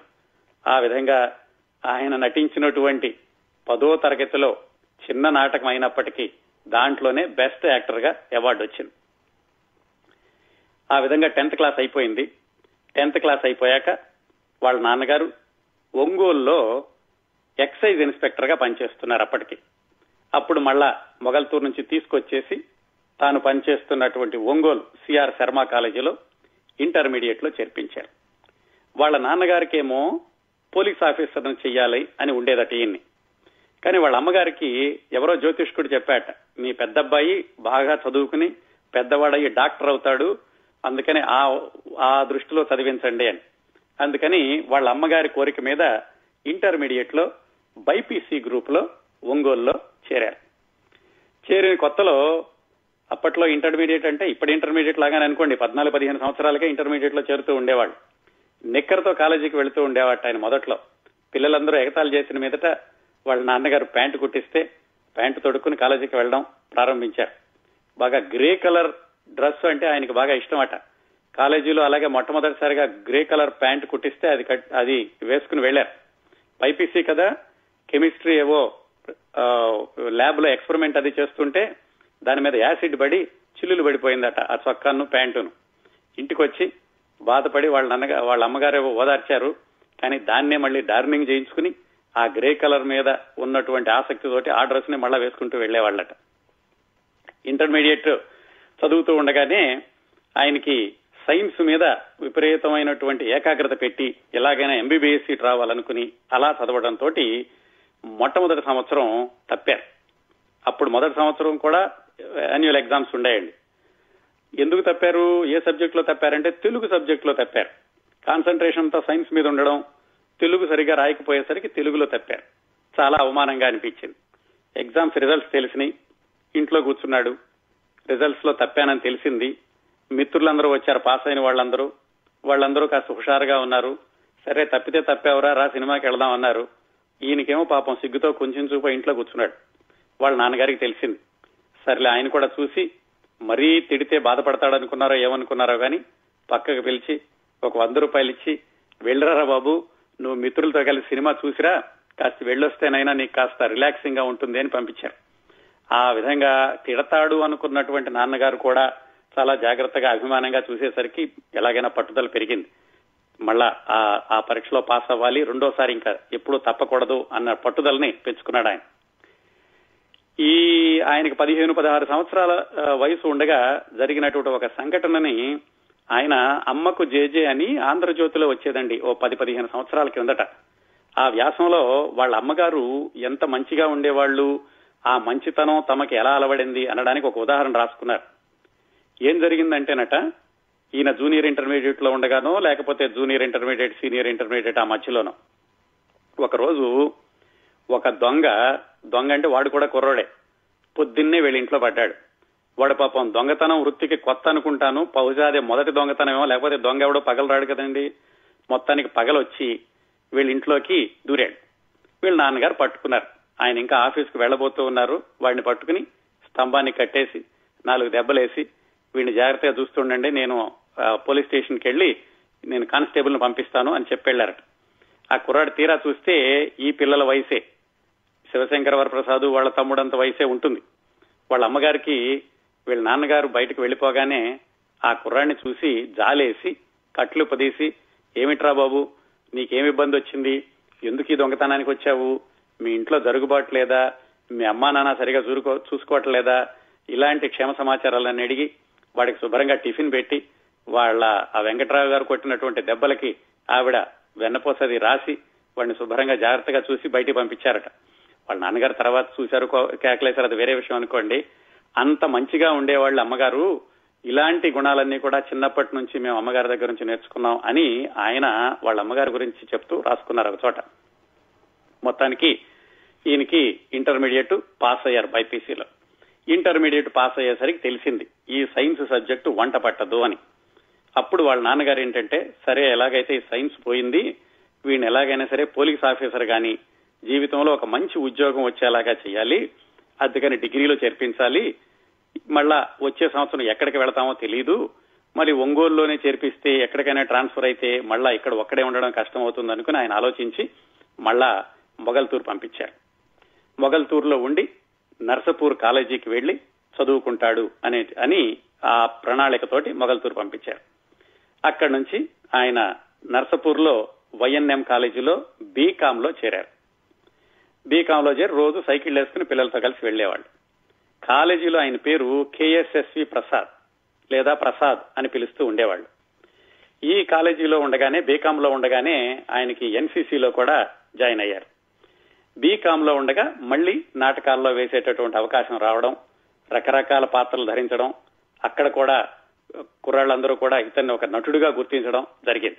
ఆ విధంగా ఆయన నటించినటువంటి పదో తరగతిలో చిన్న నాటకం అయినప్పటికీ దాంట్లోనే బెస్ట్ యాక్టర్గా అవార్డు వచ్చింది. ఆ విధంగా టెన్త్ క్లాస్ అయిపోయింది. టెన్త్ క్లాస్ అయిపోయాక వాళ్ళ నాన్నగారు ఒంగోలులో ఎక్సైజ్ ఇన్స్పెక్టర్గా పనిచేస్తున్నారు అప్పటికి. అప్పుడు మళ్ళా మొగల్తూరు నుంచి తీసుకొచ్చేసి తాను పనిచేస్తున్నటువంటి ఒంగోలు సిఆర్ శర్మ కాలేజీలో ఇంటర్మీడియట్లో చేర్పించారు. వాళ్ళ నాన్నగారికేమో పోలీస్ ఆఫీసర్ని చెయ్యాలి అని ఉండేదట ఈయన్ని. కానీ వాళ్ళ అమ్మగారికి ఎవరో జ్యోతిష్కుడు చెప్పాట మీ పెద్దబ్బాయి బాగా చదువుకుని పెద్దవాడయ్యి డాక్టర్ అవుతాడు అందుకని ఆ ఆ దృష్టిలో చదివించండి అని. అందుకని వాళ్ళ అమ్మగారి కోరిక మీద ఇంటర్మీడియట్లో బైపీసీ గ్రూప్లో ఒంగోలులో చేరారు. చేరిన కొత్తలో అప్పట్లో ఇంటర్మీడియట్ అంటే ఇప్పుడు ఇంటర్మీడియట్ లాగానే అనుకోండి పద్నాలుగు పదిహేను సంవత్సరాలకే ఇంటర్మీడియట్లో చేరుతూ ఉండేవాళ్ళు. నిక్కర్తో కాలేజీకి వెళుతూ ఉండేవాట ఆయన మొదట్లో. పిల్లలందరూ ఎగతాలు చేసిన మీదట వాళ్ళ నాన్నగారు ప్యాంటు కుట్టిస్తే ప్యాంటు తొడుక్కుని కాలేజీకి వెళ్ళడం ప్రారంభించారు. బాగా గ్రే కలర్ డ్రెస్ అంటే ఆయనకి బాగా ఇష్టం అట కాలేజీలో అలాగే మొట్టమొదటిసారిగా గ్రే కలర్ ప్యాంట్ కుట్టిస్తే అది అది వేసుకుని వెళ్ళారు పైపీసీ కదా కెమిస్ట్రీ ఏవో ల్యాబ్లో ఎక్స్పెరిమెంట్ అది చేస్తుంటే దాని మీద యాసిడ్ పడి చిల్లులు పడిపోయిందట ఆ చొక్కాను ప్యాంటును. ఇంటికి వచ్చి బాధపడి వాళ్ళ నాన్నగా వాళ్ళ అమ్మగారు ఓదార్చారు కానీ దాన్నే మళ్ళీ డార్నింగ్ చేయించుకుని ఆ గ్రే కలర్ మీద ఉన్నటువంటి ఆసక్తితోటి ఆ డ్రెస్ని మళ్ళా వేసుకుంటూ వెళ్ళేవాళ్ళట ఇంటర్మీడియట్ చదువుతూ ఉండగానే ఆయనకి సైన్స్ మీద విపరీతమైనటువంటి ఏకాగ్రత పెట్టి ఎలాగైనా ఎంబీబీఎస్ సీట్ రావాలనుకుని అలా చదవడంతో మొట్టమొదటి సంవత్సరం తప్పారు. అప్పుడు మొదటి సంవత్సరం కూడా యాన్యువల్ ఎగ్జామ్స్ ఉండేయండి. ఎందుకు తప్పారు? ఏ సబ్జెక్ట్లో తప్పారంటే తెలుగు సబ్జెక్ట్లో తప్పారు. కాన్సన్ట్రేషన్ అంతా సైన్స్ మీద ఉండడం తెలుగు సరిగా రాయకపోయేసరికి తెలుగులో తప్పారు. చాలా అవమానంగా అనిపించింది. ఎగ్జామ్స్ రిజల్ట్స్ తెలిసినాయి. ఇంట్లో కూర్చున్నాడు. రిజల్ట్స్లో తప్పానని తెలిసింది. మిత్రులందరూ వచ్చారు పాస్ అయిన వాళ్ళందరూ. వాళ్ళందరూ కాస్త హుషారుగా ఉన్నారు. సరే తప్పితే తప్పేవరా? రా సినిమాకి వెళదాం అన్నారు. ఈయనకేమో పాపం సిగ్గుతో కొంచెం చూప ఇంట్లో కూర్చున్నాడు. వాళ్ళ నాన్నగారికి తెలిసింది. సర్లే ఆయన కూడా చూసి మరీ తిడితే బాధపడతాడనుకున్నారో ఏమనుకున్నారో కానీ పక్కకు పిలిచి ఒక వంద రూపాయలు ఇచ్చి వెళ్ళరారా బాబు నువ్వు మిత్రులతో కలిసి సినిమా చూసిరా కాస్త వెళ్ళొస్తేనైనా నీకు కాస్త రిలాక్సింగ్గా ఉంటుంది అని పంపించారు. ఆ విధంగా తిడతాడు అనుకున్నటువంటి నాన్నగారు కూడా చాలా జాగ్రత్తగా అభిమానంగా చూసేసరికి ఎలాగైనా పట్టుదల పెరిగింది. మళ్ళా ఆ ఆ పరీక్షలో పాస్ అవ్వాలి. రెండోసారి ఇంకా ఎప్పుడూ తప్పకూడదు అన్న పట్టుదలని పెంచుకున్నాడు ఆయన. ఈ ఆయనకు పదిహేను పదహారు సంవత్సరాల వయసు ఉండగా జరిగినటువంటి ఒక సంఘటనని ఆయన అమ్మకు జేజే అని ఆంధ్రజ్యోతిలో వచ్చేదండి ఓ పది పదిహేను సంవత్సరాల కిందట. ఆ వ్యాసంలో వాళ్ళ అమ్మగారు ఎంత మంచిగా ఉండేవాళ్ళు ఆ మంచితనం తమకి ఎలా అలవడింది అనడానికి ఒక ఉదాహరణ రాసుకున్నారు. ఏం జరిగిందంటేనట ఈయన జూనియర్ ఇంటర్మీడియట్లో ఉండగానో లేకపోతే జూనియర్ ఇంటర్మీడియట్ సీనియర్ ఇంటర్మీడియట్ ఆ మధ్యలోనో. ఒకరోజు ఒక దొంగ దొంగ అంటే వాడు కూడా కుర్రోడే పొద్దున్నే వీళ్ళ ఇంట్లో పడ్డాడు. వాడు పాపం దొంగతనం వృత్తికి కొత్త అనుకుంటాను బహుశా అదే మొదటి దొంగతనమేమో లేకపోతే దొంగ ఎవడో పగలు రాడు కదండి. మొత్తానికి పగలొచ్చి వీళ్ళ ఇంట్లోకి దూరాడు. వీళ్ళ నాన్నగారు పట్టుకున్నారు. ఆయన ఇంకా ఆఫీస్కి వెళ్ళబోతూ ఉన్నారు. వాడిని పట్టుకుని స్తంభాన్ని కట్టేసి నాలుగు దెబ్బలేసి వీడిని జాగ్రత్తగా చూస్తుండండి నేను పోలీస్ స్టేషన్కి వెళ్ళి నేను కానిస్టేబుల్ని పంపిస్తాను అని చెప్పి ఆ కుర్రాడు తీరా చూస్తే ఈ పిల్లల వయసే. శివశంకర వరప్రసాద్ వాళ్ళ తమ్ముడంత వయసే ఉంటుంది. వాళ్ళ అమ్మగారికి వీళ్ళ నాన్నగారు బయటకు వెళ్ళిపోగానే ఆ కుర్రాడిని చూసి జాలేసి కట్లు పదీసి ఏమిట్రా బాబు నీకేం ఇబ్బంది వచ్చింది? ఎందుకు ఈ దొంగతనానికి వచ్చావు? మీ ఇంట్లో జరుగుబాటు లేదా? మీ అమ్మా నాన్న సరిగా చూసుకో చూసుకోవట్లేదా? ఇలాంటి క్షేమ సమాచారాలన్నీ అడిగి వాడికి శుభ్రంగా టిఫిన్ పెట్టి వాళ్ళ ఆ వెంకట్రావు గారు కొట్టినటువంటి దెబ్బలకి ఆవిడ వెన్నపోసది రాసి వాడిని శుభ్రంగా జాగ్రత్తగా చూసి బయటికి పంపించారట. వాళ్ళ నాన్నగారు తర్వాత చూశారు కో- కేకలేశారు. అది వేరే విషయం అనుకోండి. అంత మంచిగా ఉండేవాళ్ళు అమ్మగారు. ఇలాంటి గుణాలన్నీ కూడా చిన్నప్పటి నుంచి మేము అమ్మగారి దగ్గర నుంచి నేర్చుకున్నాం అని ఆయన వాళ్ళ అమ్మగారి గురించి చెప్తూ రాసుకున్నారు ఒక చోట. మొత్తానికి ఈయనకి ఇంటర్మీడియట్ పాస్ అయ్యారు బైపీసీలో. ఇంటర్మీడియట్ పాస్ అయ్యేసరికి తెలిసింది ఈ సైన్స్ సబ్జెక్టు వంట పట్టదు అని. అప్పుడు వాళ్ళ నాన్నగారు ఏంటంటే సరే ఎలాగైతే ఈ సైన్స్ పోయింది వీడిని ఎలాగైనా సరే పోలీస్ ఆఫీసర్ గాని జీవితంలో ఒక మంచి ఉద్యోగం వచ్చేలాగా చేయాలి అందుకని డిగ్రీలో చేర్పించాలి. మళ్ళా వచ్చే సంవత్సరం ఎక్కడికి వెళతామో తెలియదు మరి ఒంగోలులోనే చేర్పిస్తే ఎక్కడికైనా ట్రాన్స్ఫర్ అయితే మళ్ళా ఇక్కడ ఒక్కడే ఉండడం కష్టం అవుతుంది అనుకుని ఆయన ఆలోచించి మళ్ళా మొగల్తూరు పంపించారు. మొగల్తూరులో ఉండి నర్సపూర్ కాలేజీకి వెళ్ళి చదువుకుంటాడు అనే అని ఆ ప్రణాళికతోటి మొగల్తూరు పంపించారు. అక్కడి నుంచి ఆయన నర్సపూర్లో వైఎన్ఎం కాలేజీలో బీకామ్లో చేరారు. బీకామ్లో చేరి రోజు సైకిల్ వేసుకుని పిల్లలతో కలిసి వెళ్ళేవాళ్ళు కాలేజీలో ఆయన పేరు కేఎస్ఎస్వి ప్రసాద్ లేదా ప్రసాద్ అని పిలుస్తూ ఉండేవాళ్ళు. ఈ కాలేజీలో ఉండగానే బీకామ్లో ఉండగానే ఆయనకి ఎన్సీసీలో కూడా జాయిన్ అయ్యారు. బీకామ్లో ఉండగా మళ్ళీ నాటకాల్లో వేసేటటువంటి అవకాశం రావడం రకరకాల పాత్రలు ధరించడం అక్కడ కూడా కుర్రాళ్ళందరూ కూడా ఇతన్ని ఒక నటుడిగా గుర్తించడం జరిగింది.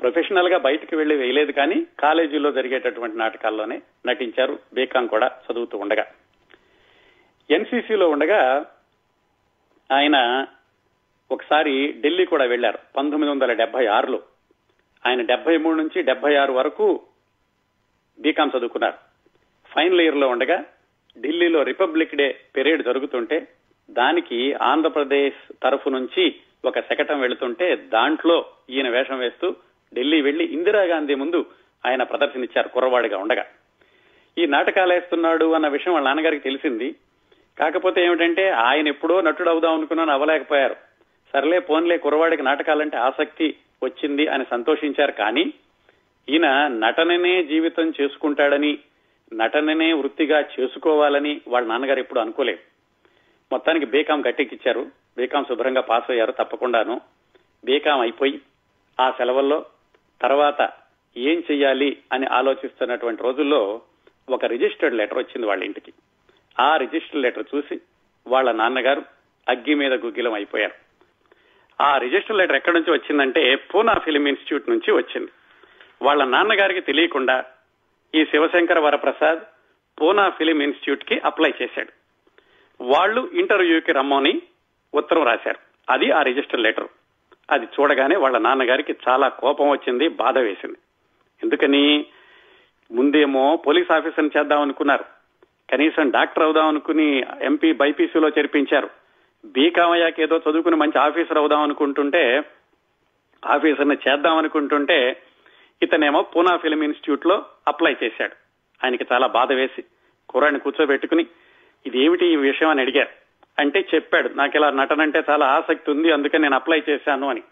ప్రొఫెషనల్గా బయటకు వెళ్ళి వేయలేదు కానీ కాలేజీలో జరిగేటటువంటి నాటకాల్లోనే నటించారు. బీకామ్ కూడా చదువుతూ ఉండగా. ఎన్సీసీలో ఉండగా ఆయన ఒకసారి ఢిల్లీ కూడా వెళ్ళారు పంతొమ్మిది వందల డెబ్బై ఆరులో. ఆయన డెబ్బై మూడు నుంచి డెబ్బై ఆరు వరకు బీకాం చదువుకున్నారు. ఫైనల్ ఇయర్లో ఉండగా ఢిల్లీలో రిపబ్లిక్ డే పెరేడ్ జరుగుతుంటే దానికి ఆంధ్రప్రదేశ్ తరఫు నుంచి ఒక శకటం వెళుతుంటే దాంట్లో ఈయన వేషం వేస్తూ ఢిల్లీ వెళ్ళి ఇందిరాగాంధీ ముందు ఆయన ప్రదర్శనిచ్చారు కుర్రవాడిగా ఉండగా. ఈ నాటకాలు వేస్తున్నాడు అన్న విషయం వాళ్ళ నాన్నగారికి తెలిసింది. కాకపోతే ఏమిటంటే ఆయన ఎప్పుడో నటుడు అవుదాం అనుకున్నాను అవ్వలేకపోయారు. సర్లే పోన్లే కుర్రవాడికి నాటకాలంటే ఆసక్తి వచ్చింది అని సంతోషించారు కానీ ఈయన నటననే జీవితం చేసుకుంటాడని నటననే వృత్తిగా చేసుకోవాలని వాళ్ళ నాన్నగారు ఎప్పుడు అనుకోలేదు. మొత్తానికి బీకాం గట్టెక్కిచ్చారు. బీకాం శుభ్రంగా పాస్ అయ్యారు తప్పకుండాను. బీకాం అయిపోయి ఆ సెలవుల్లో తర్వాత ఏం చెయ్యాలి అని ఆలోచిస్తున్నటువంటి రోజుల్లో ఒక రిజిస్టర్డ్ లెటర్ వచ్చింది వాళ్ళ ఇంటికి. ఆ రిజిస్టర్డ్ లెటర్ చూసి వాళ్ళ నాన్నగారు అగ్గి మీద గుగ్గిలం అయిపోయారు. ఆ రిజిస్టర్ లెటర్ ఎక్కడి నుంచి వచ్చిందంటే పూనా ఫిలిం ఇన్స్టిట్యూట్ నుంచి వచ్చింది. వాళ్ళ నాన్నగారికి తెలియకుండా ఈ శివశంకర వరప్రసాద్ పూనా ఫిలిం ఇన్స్టిట్యూట్కి అప్లై చేశాడు. వాళ్ళు ఇంటర్వ్యూకి రమ్మని ఉత్తరం రాశారు. అది ఆ రిజిస్టర్ లెటర్. అది చూడగానే వాళ్ళ నాన్నగారికి చాలా కోపం వచ్చింది బాధ వేసింది. ఎందుకని? ముందేమో పోలీస్ ఆఫీసర్ని చేద్దాం అనుకున్నారు. కనీసం డాక్టర్ అవుదాం అనుకుని ఎంపీ బైపీసీలో చేర్పించారు. బీకామయ్యాకి ఏదో చదువుకుని మంచి ఆఫీసర్ అవుదాం అనుకుంటుంటే ఆఫీసర్ని చేద్దాం అనుకుంటుంటే ఇతనేమో పూనా ఫిలిం ఇన్స్టిట్యూట్లో అప్లై చేశాడు. ఆయనకి చాలా బాధ వేసి కూరని కూర్చోబెట్టుకుని ఇది ఏమిటి ఈ విషయం అని అడిగారు. అంటే చెప్పాడు నాకు ఇలా నటన అంటే చాలా ఆసక్తి ఉంది అందుకని నేను అప్లై చేశాను అని.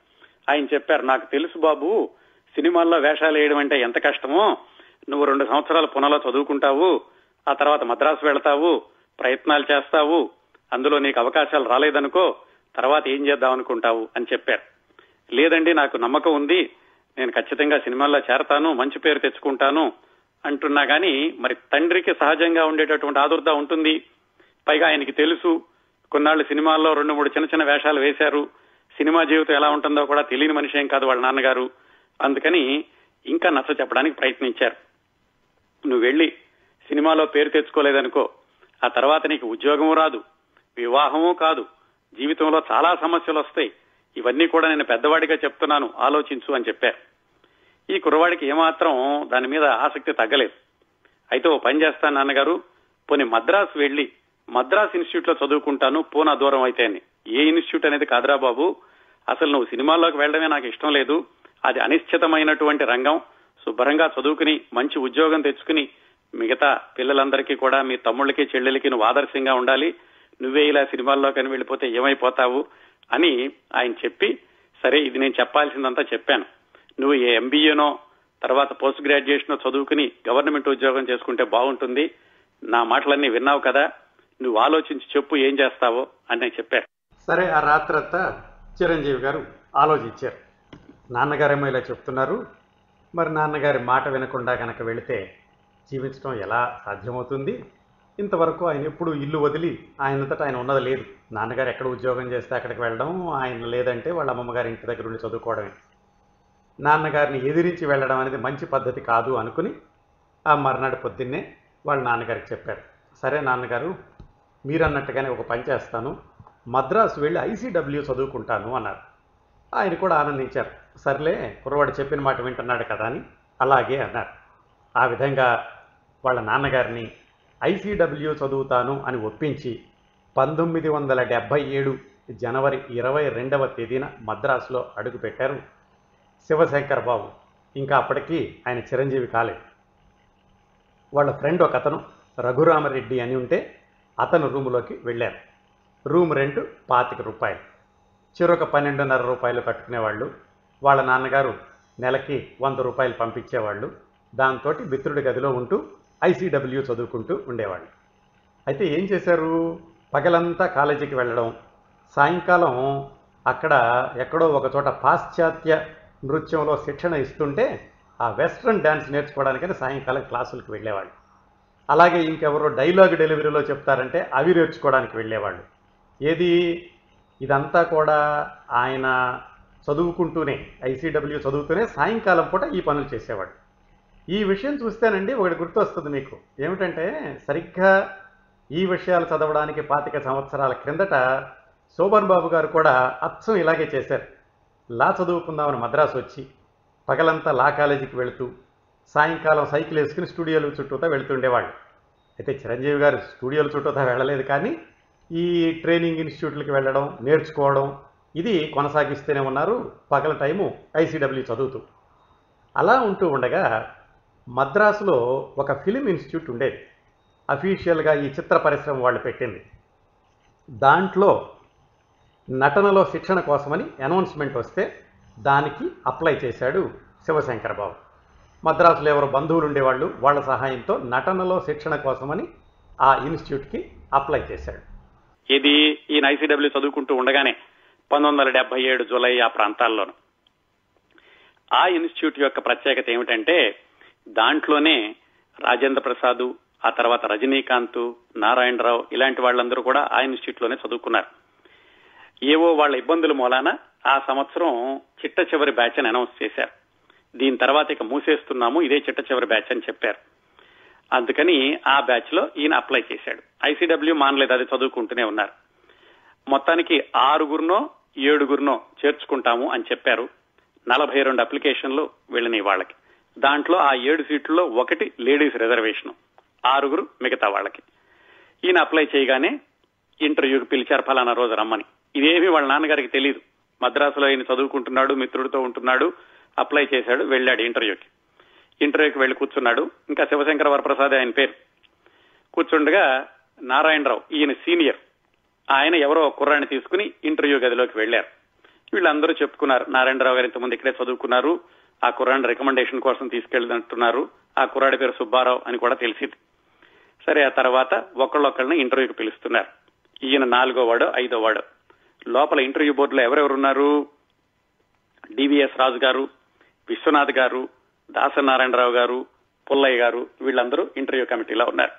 ఆయన చెప్పారు నాకు తెలుసు బాబు సినిమాల్లో వేషాలు వేయడం అంటే ఎంత కష్టమో నువ్వు రెండు సంవత్సరాలు పునలో చదువుకుంటావు ఆ తర్వాత మద్రాసు వెళ్తావు ప్రయత్నాలు చేస్తావు అందులో నీకు అవకాశాలు రాలేదనుకో తర్వాత ఏం చేద్దాం అనుకుంటావు అని చెప్పారు. లేదండి నాకు నమ్మకం ఉంది నేను ఖచ్చితంగా సినిమాల్లో చేరతాను మంచి పేరు తెచ్చుకుంటాను అంటున్నా కానీ మరి తండ్రికి సహజంగా ఉండేటటువంటి ఆదుర్ద ఉంటుంది. పైగా ఆయనకి తెలుసు. కొన్నాళ్ళు సినిమాల్లో రెండు మూడు చిన్న చిన్న వేషాలు వేశారు. సినిమా జీవితం ఎలా ఉంటుందో కూడా తెలియని మనిషి ఏం కాదు వాళ్ళ నాన్నగారు. అందుకని ఇంకా నచ్చ చెప్పడానికి ప్రయత్నించారు. నువ్వు వెళ్ళి సినిమాలో పేరు తెచ్చుకోలేదనుకో ఆ తర్వాత నీకు ఉద్యోగము రాదు వివాహము కాదు జీవితంలో చాలా సమస్యలు వస్తాయి. ఇవన్నీ కూడా నేను పెద్దవాడిగా చెప్తున్నాను ఆలోచించు అని చెప్పారు. ఈ కుర్రవాడికి ఏమాత్రం దాని మీద ఆసక్తి తగ్గలేదు. అయితే ఓ పని చేస్తాను నాన్నగారు. పోనీ మద్రాసు వెళ్ళి మద్రాస్ ఇన్స్టిట్యూట్లో చదువుకుంటాను పూనా దూరం అయితే అని. ఏ ఇన్స్టిట్యూట్ అనేది కాదురా బాబు. అసలు నువ్వు సినిమాల్లోకి వెళ్ళడమే నాకు ఇష్టం లేదు. అది అనిశ్చితమైనటువంటి రంగం. శుభ్రంగా చదువుకుని మంచి ఉద్యోగం తెచ్చుకుని మిగతా పిల్లలందరికీ కూడా మీ తమ్ముళ్ళకి చెల్లెలకి నువ్వు ఆదర్శంగా ఉండాలి. నువ్వే ఇలా సినిమాల్లో వెళ్ళిపోతే ఏమైపోతావు అని ఆయన చెప్పి సరే ఇది నేను చెప్పాల్సిందంతా చెప్పాను. నువ్వు ఏ ఎంబీఏనో తర్వాత పోస్ట్ గ్రాడ్యుయేషన్ చదువుకుని గవర్నమెంట్ ఉద్యోగం చేసుకుంటే బాగుంటుంది. నా మాటలన్నీ విన్నావు కదా. నువ్వు ఆలోచించి చెప్పు ఏం చేస్తావో అని నేను చెప్పారు సరే ఆ రాత్రంతా చిరంజీవి గారు ఆలోచించారు. నాన్నగారేమో ఇలా చెప్తున్నారు. మరి నాన్నగారి మాట వినకుండా కనుక వెళితే జీవించడం ఎలా సాధ్యమవుతుంది? ఇంతవరకు ఆయన ఎప్పుడు ఇల్లు వదిలి ఆయనంతటా ఆయన ఉన్నది లేదు. నాన్నగారు ఎక్కడ ఉద్యోగం చేస్తే అక్కడికి వెళ్ళడం ఆయన లేదంటే వాళ్ళ అమ్మమ్మగారి ఇంటి దగ్గర ఉండి చదువుకోవడమే. నాన్నగారిని ఎదిరించి వెళ్ళడం అనేది మంచి పద్ధతి కాదు అనుకుని ఆ మర్నాడు పొద్దున్నే వాళ్ళ నాన్నగారికి చెప్పారు. సరే నాన్నగారు మీరు అన్నట్టుగానే ఒక పని చేస్తాను. మద్రాసు వెళ్ళి ఐసీడబ్ల్యూ చదువుకుంటాను అన్నారు. ఆయన కూడా ఆనందించారు. సర్లే కుర్రవాడు చెప్పిన మాట వింటున్నాడు కదా అని అలాగే అన్నారు. ఆ విధంగా వాళ్ళ నాన్నగారిని ఐసీడబ్ల్యూ చదువుతాను అని ఒప్పించి పంతొమ్మిది వందల డెబ్భై ఏడు జనవరి ఇరవై రెండవ తేదీన మద్రాసులో అడుగుపెట్టారు శివశంకర్ బాబు. ఇంకా అప్పటికీ ఆయన చిరంజీవి కాలేదు. వాళ్ళ ఫ్రెండ్ ఒక అతను రఘురామరెడ్డి అని ఉంటే అతను రూములోకి వెళ్ళారు. రూమ్ రెంట్ పాతిక రూపాయలు. చిరొక పన్నెండున్నర రూపాయలు కట్టుకునేవాళ్ళు. వాళ్ళ నాన్నగారు నెలకి వంద రూపాయలు పంపించేవాళ్ళు. దాంతో మిత్రుడి గదిలో ఉంటూ ఐసీడబ్ల్యూ చదువుకుంటూ ఉండేవాళ్ళు. అయితే ఏం చేశారు? పగలంతా కాలేజీకి వెళ్ళడం. సాయంకాలం అక్కడ ఎక్కడో ఒక చోట పాశ్చాత్య నృత్యంలో శిక్షణ ఇస్తుంటే ఆ వెస్ట్రన్ డ్యాన్స్ నేర్చుకోవడానికని సాయంకాలం క్లాసులకు వెళ్ళేవాళ్ళు. అలాగే ఇంకెవరో డైలాగ్ డెలివరీలో చెప్తారంటే అవి నేర్చుకోవడానికి వెళ్ళేవాళ్ళు. ఏది? ఇదంతా కూడా ఆయన చదువుకుంటూనే ఐసీడబ్ల్యూ చదువుతూనే సాయంకాలం పూట ఈ పనులు చేసేవాడు. ఈ విషయం చూస్తేనండి ఒకటి గుర్తొస్తుంది మీకు. ఏమిటంటే సరిగ్గా ఈ విషయాలు చదవడానికి పాతిక సంవత్సరాల క్రిందట శోభన్ బాబు గారు కూడా అచ్చం ఇలాగే చేశారు. లా చదువుకుందామని మద్రాసు వచ్చి పగలంతా లా కాలేజీకి వెళుతూ సాయంకాలం సైకిల్ వేసుకుని స్టూడియోలు చుట్టూతా వెళుతుండేవాళ్ళు. అయితే చిరంజీవి గారు స్టూడియోల చుట్టూతా వెళ్ళలేదు కానీ ఈ ట్రైనింగ్ ఇన్స్టిట్యూట్లకి వెళ్ళడం నేర్చుకోవడం ఇది కొనసాగిస్తూనే ఉన్నారు. పగల టైము ఐసీడబ్ల్యూ చదువుతూ. అలా ఉంటూ ఉండగా మద్రాసులో ఒక ఫిలిం ఇన్స్టిట్యూట్ ఉండేది. అఫీషియల్గా ఈ చిత్ర పరిశ్రమ వాళ్ళు పెట్టింది. దాంట్లో నటనలో శిక్షణ కోసమని అనౌన్స్మెంట్ వస్తే దానికి అప్లై చేశాడు శివశంకర్ బాబు మద్రాసులో ఎవరు బంధువులు ఉండేవాళ్ళు వాళ్ళ సహాయంతో నటనలో శిక్షణ కోసమని ఆ ఇన్స్టిట్యూట్కి అప్లై చేశాడు. ఇది ఈయన ఐసీడబ్ల్యూ చదువుకుంటూ ఉండగానే పంతొమ్మిది వందల డెబ్బై ఏడు జూలై ఆ ప్రాంతాల్లోను. ఆ ఇన్స్టిట్యూట్ యొక్క ప్రత్యేకత ఏమిటంటే దాంట్లోనే రాజేంద్ర ప్రసాద్ ఆ తర్వాత రజనీకాంత్ నారాయణరావు ఇలాంటి వాళ్ళందరూ కూడా ఆ ఇన్స్టిట్యూట్లోనే చదువుకున్నారు. ఏవో వాళ్ళ ఇబ్బందుల మూలాన ఆ సంవత్సరం చిట్ట చివరి బ్యాచ్ అని అనౌన్స్ చేశారు. దీని తర్వాత ఇక మూసేస్తున్నాము ఇదే చిట్ట చివరి బ్యాచ్ అని చెప్పారు. అందుకని ఆ బ్యాచ్లో ఈయన అప్లై చేశాడు. ఐసీడబ్ల్యూ మానలేదు అది చదువుకుంటూనే ఉన్నారు. మొత్తానికి ఆరుగురినో ఏడుగురినో చేర్చుకుంటాము అని చెప్పారు. నలభై రెండు అప్లికేషన్లు వెళ్ళినాయి వాళ్ళకి. దాంట్లో ఆ ఏడు సీట్లలో ఒకటి లేడీస్ రిజర్వేషన్ ఆరుగురు మిగతా వాళ్ళకి. ఈయన అప్లై చేయగానే ఇంటర్వ్యూకి పిలిచారు ఫలానా రోజు రమ్మని. ఇదేమీ వాళ్ళ నాన్నగారికి తెలియదు మద్రాసులో ఆయన చదువుకుంటున్నాడు మిత్రుడితో ఉంటున్నాడు అప్లై చేశాడు వెళ్ళాడు ఇంటర్వ్యూకి. ఇంటర్వ్యూకి వెళ్ళి కూర్చున్నాడు. ఇంకా శివశంకర వరప్రసాద్ ఆయన పేరు. కూర్చుండగా నారాయణరావు ఈయన సీనియర్. ఆయన ఎవరో కుర్రాన్ని తీసుకుని ఇంటర్వ్యూ గదిలోకి వెళ్ళారు వీళ్ళందరూ చెప్పుకున్నారు నారాయణరావు గారు ఇంతమంది ఇక్కడే చదువుకున్నారు. ఆ కుర్రాన్ని రికమెండేషన్ కోసం తీసుకెళ్ళినట్టున్నారు. ఆ కుర్రాడి పేరు సుబ్బారావు అని కూడా తెలిసింది. సరే ఆ తర్వాత ఒకళ్ళొక్కళ్ళని ఇంటర్వ్యూకి పిలుస్తున్నారు. ఈయన నాలుగో వాడు ఐదో వాడు. లోపల ఇంటర్వ్యూ బోర్డులో ఎవరెవరున్నారు? డివిఎస్ రాజు గారు విశ్వనాథ్ గారు దాసనారాయణరావు గారు పుల్లయ్య గారు వీళ్ళందరూ ఇంటర్వ్యూ కమిటీలో ఉన్నారు.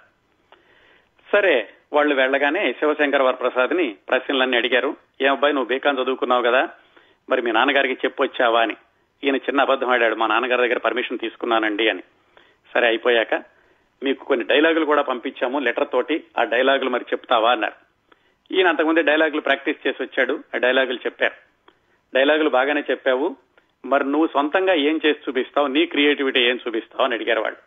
సరే వాళ్ళు వెళ్ళగానే శివశంకర వరప్రసాద్ని ప్రశ్నలన్నీ అడిగారు. ఏ అబ్బాయి నువ్వు బీకాన్ చదువుకున్నావు కదా? మరి మీ నాన్నగారికి చెప్పొచ్చావా అని. ఈయన చిన్న అబద్ధం ఆడాడు మా నాన్నగారి దగ్గర పర్మిషన్ తీసుకున్నానండి అని. సరే అయిపోయాక మీకు కొన్ని డైలాగులు కూడా పంపించాము లెటర్ తోటి ఆ డైలాగులు మరి చెప్తావా అన్నారు. ఈయన అంతకుముందే డైలాగులు ప్రాక్టీస్ చేసి వచ్చాడు ఆ డైలాగులు చెప్పారు. డైలాగులు బాగానే చెప్పావు మరి నువ్వు సొంతంగా ఏం చేసి చూపిస్తావు? నీ క్రియేటివిటీ ఏం చూపిస్తావు? అని అడిగారు వాళ్ళు.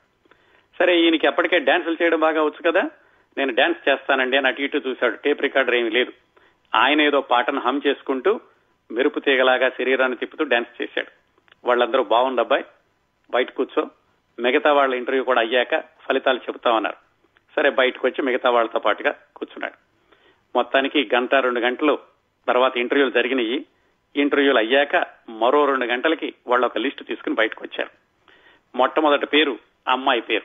సరే ఈయనకి అప్పటికే డాన్సులు చేయడం బాగా వచ్చు కదా? నేను డాన్స్ చేస్తానండి అని అటు ఇటు చూశాడు. టేప్ రికార్డర్ ఏమీ లేదు. ఆయన ఏదో పాటను హమ్ చేసుకుంటూ మెరుపు తీగలాగా శరీరాన్ని తిప్పుతూ డాన్స్ చేశాడు. వాళ్ళందరూ బాగుంది అబ్బాయి. బయట కూర్చో. మిగతా వాళ్ళ ఇంటర్వ్యూ కూడా అయ్యాక ఫలితాలు చెబుతామన్నారు. సరే బయటకు వచ్చి మిగతా వాళ్ళతో పాటుగా కూర్చున్నాడు. మొత్తానికి గంట రెండు గంటలు తర్వాత ఇంటర్వ్యూలు జరిగినాయి. ఇంటర్వ్యూలు అయ్యాక మరో రెండు గంటలకి వాళ్ళు ఒక లిస్టు తీసుకుని బయటకు వచ్చారు. మొట్టమొదటి పేరు అమ్మాయి పేరు.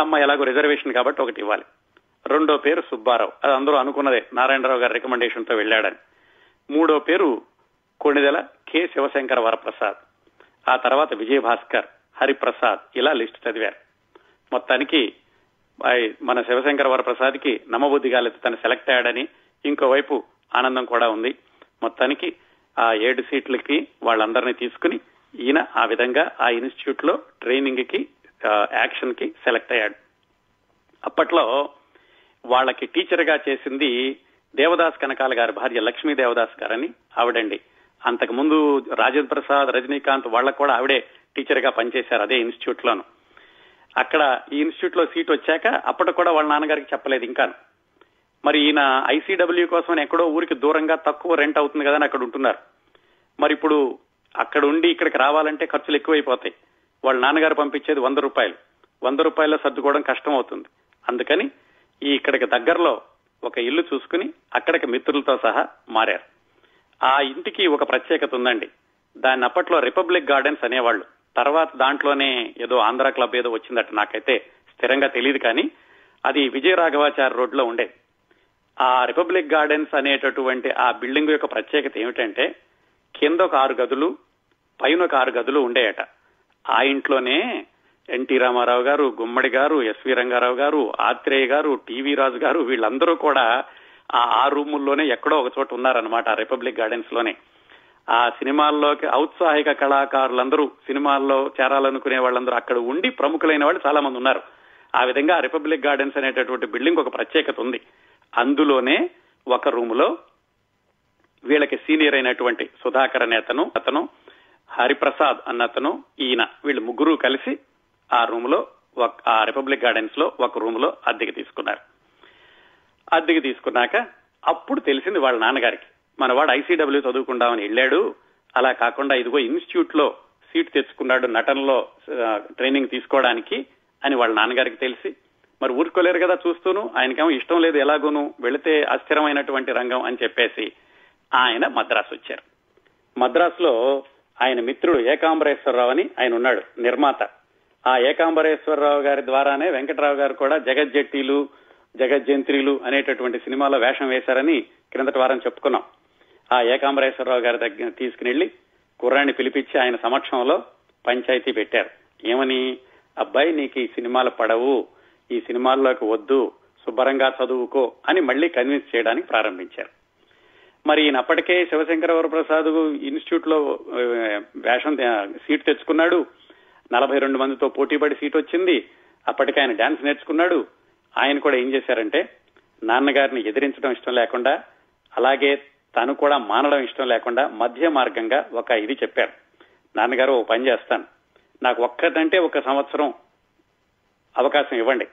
అమ్మాయి ఎలాగో రిజర్వేషన్ కాబట్టి ఒకటి ఇవ్వాలి. రెండో పేరు సుబ్బారావు. అది అందరూ అనుకున్నదే నారాయణరావు గారి రికమెండేషన్తో వెళ్ళాడని. మూడో పేరు కొణిదెల కె శివశంకర వరప్రసాద్. ఆ తర్వాత విజయభాస్కర్ హరిప్రసాద్ ఇలా లిస్ట్ చదివారు. మొత్తానికి మన శివశంకర వరప్రసాద్కి నమ్మబుద్ధి కాలేదు తను సెలెక్ట్ అయ్యాడని ఇంకోవైపు ఆనందం కూడా ఉంది. మొత్తానికి ఆ ఏడు సీట్లకి వాళ్ళందరినీ తీసుకుని ఈయన ఆ విధంగా ఆ ఇన్స్టిట్యూట్లో ట్రైనింగ్కి యాక్షన్కి సెలెక్ట్ అయ్యాడు. అప్పట్లో వాళ్ళకి టీచర్గా చేసింది దేవదాస్ కనకాల గారి భార్య లక్ష్మీ దేవదాస్ గారని ఆవిడండి. అంతకు ముందు రాజేంద్ర ప్రసాద్ రజనీకాంత్ వాళ్ళకు కూడా ఆవిడే టీచర్గా పనిచేశారు అదే ఇన్స్టిట్యూట్ లోను అక్కడ ఈ ఇన్స్టిట్యూట్లో సీట్ వచ్చాక అప్పటి కూడా వాళ్ళ నాన్నగారికి చెప్పలేదు ఇంకా మరి ఈయన ఐసీడబ్ల్యూ కోసం ఎక్కడో ఊరికి దూరంగా తక్కువ రెంట్ అవుతుంది కదా అని అక్కడ ఉంటున్నారు. మరి ఇప్పుడు అక్కడ ఉండి ఇక్కడికి రావాలంటే ఖర్చులు ఎక్కువైపోతాయి. వాళ్ళ నాన్నగారు పంపించేది వంద రూపాయలు. వంద రూపాయల్లో సర్దుకోవడం కష్టం అవుతుంది. అందుకని ఈ ఇక్కడికి దగ్గరలో ఒక ఇల్లు చూసుకుని అక్కడికి మిత్రులతో సహా మారారు. ఆ ఇంటికి ఒక ప్రత్యేకత ఉందండి. దాన్ని అప్పట్లో రిపబ్లిక్ గార్డెన్స్ అనేవాళ్ళు. తర్వాత దాంట్లోనే ఏదో ఆంధ్ర క్లబ్ ఏదో వచ్చిందట నాకైతే స్థిరంగా తెలియదు కానీ అది విజయ రాఘవాచార్య రోడ్లో ఉండేది. ఆ రిపబ్లిక్ గార్డెన్స్ అనేటటువంటి ఆ బిల్డింగ్ యొక్క ప్రత్యేకత ఏమిటంటే కింద ఒక ఆరు గదులు పైన ఒక ఆరు గదులు ఉండేయట. ఆ ఇంట్లోనే ఎన్టీ రామారావు గారు గుమ్మడి గారు ఎస్వి రంగారావు గారు ఆత్రేయ గారు టీవీ రాజు గారు వీళ్ళందరూ కూడా ఆ ఆ రూముల్లోనే ఎక్కడో ఒక చోట ఉన్నారనమాట రిపబ్లిక్ గార్డెన్స్లోనే. ఆ సినిమాల్లోకి ఔత్సాహిక కళాకారులందరూ సినిమాల్లో చేరాలనుకునే వాళ్ళందరూ అక్కడ ఉండి ప్రముఖులైన వాళ్ళు చాలా మంది ఉన్నారు. ఆ విధంగా రిపబ్లిక్ గార్డెన్స్ అనేటటువంటి బిల్డింగ్ ఒక ప్రత్యేకత ఉంది. అందులోనే ఒక రూములో వీళ్ళకి సీనియర్ అయినటువంటి సుధాకర్ అనే అతను అతను హరిప్రసాద్ అన్న అతను ఈయన వీళ్ళు ముగ్గురు కలిసి ఆ రూములో ఒక- ఆ రిపబ్లిక్ గార్డెన్స్లో ఒక రూమ్లో అద్దెకి తీసుకున్నారు. అద్దెకి తీసుకున్నాక అప్పుడు తెలిసింది వాళ్ళ నాన్నగారికి మన వాడు ఐసీడబ్ల్యూ చదువుకుందామని వెళ్ళాడు అలా కాకుండా ఇదిగో ఇన్స్టిట్యూట్లో సీట్ తెచ్చుకున్నాడు నటనలో ట్రైనింగ్ తీసుకోవడానికి అని వాళ్ళ నాన్నగారికి తెలిసి మరి ఊరుకోలేరు కదా చూస్తూను. ఆయనకేమో ఇష్టం లేదు ఎలాగోను. వెళితే అస్థిరమైనటువంటి రంగం అని చెప్పేసి ఆయన మద్రాసు వచ్చారు. మద్రాసులో ఆయన మిత్రుడు ఏకాంబరేశ్వరరావు అని ఆయన ఉన్నాడు నిర్మాత. ఆ ఏకాంబరేశ్వరరావు గారి ద్వారానే వెంకటరావు గారు కూడా జగజ్జట్టీలు జగజ్జంత్రిలు అనేటటువంటి సినిమాలో వేషం వేశారని క్రిందటి వారం చెప్పుకున్నాం. ఆ ఏకాంబరేశ్వరరావు గారి దగ్గర తీసుకుని వెళ్ళి కుర్రాన్ని పిలిపించి ఆయన సమక్షంలో పంచాయతీ పెట్టారు. ఏమని? అబ్బాయి నీకు ఈ సినిమాలు పడవు. ఈ సినిమాల్లోకి వద్దు శుభ్రంగా చదువుకో అని మళ్ళీ కన్విన్స్ చేయడానికి ప్రారంభించారు. మరి ఈయన అప్పటికే శివశంకర వరప్రసాద్ ఇన్స్టిట్యూట్లో వేషం సీట్ తెచ్చుకున్నాడు. నలభై రెండు మందితో పోటీపడి సీట్ వచ్చింది. అప్పటికే ఆయన డాన్స్ నేర్చుకున్నాడు. ఆయన కూడా ఏం చేశారంటే నాన్నగారిని ఎదిరించడం ఇష్టం లేకుండా అలాగే తను కూడా మానడం ఇష్టం లేకుండా మధ్య మార్గంగా ఒక ఇది చెప్పారు. నాన్నగారు ఓ పని చేస్తాను. నాకు ఒక్కటంటే ఒక సంవత్సరం అవకాశం ఇవ్వండి.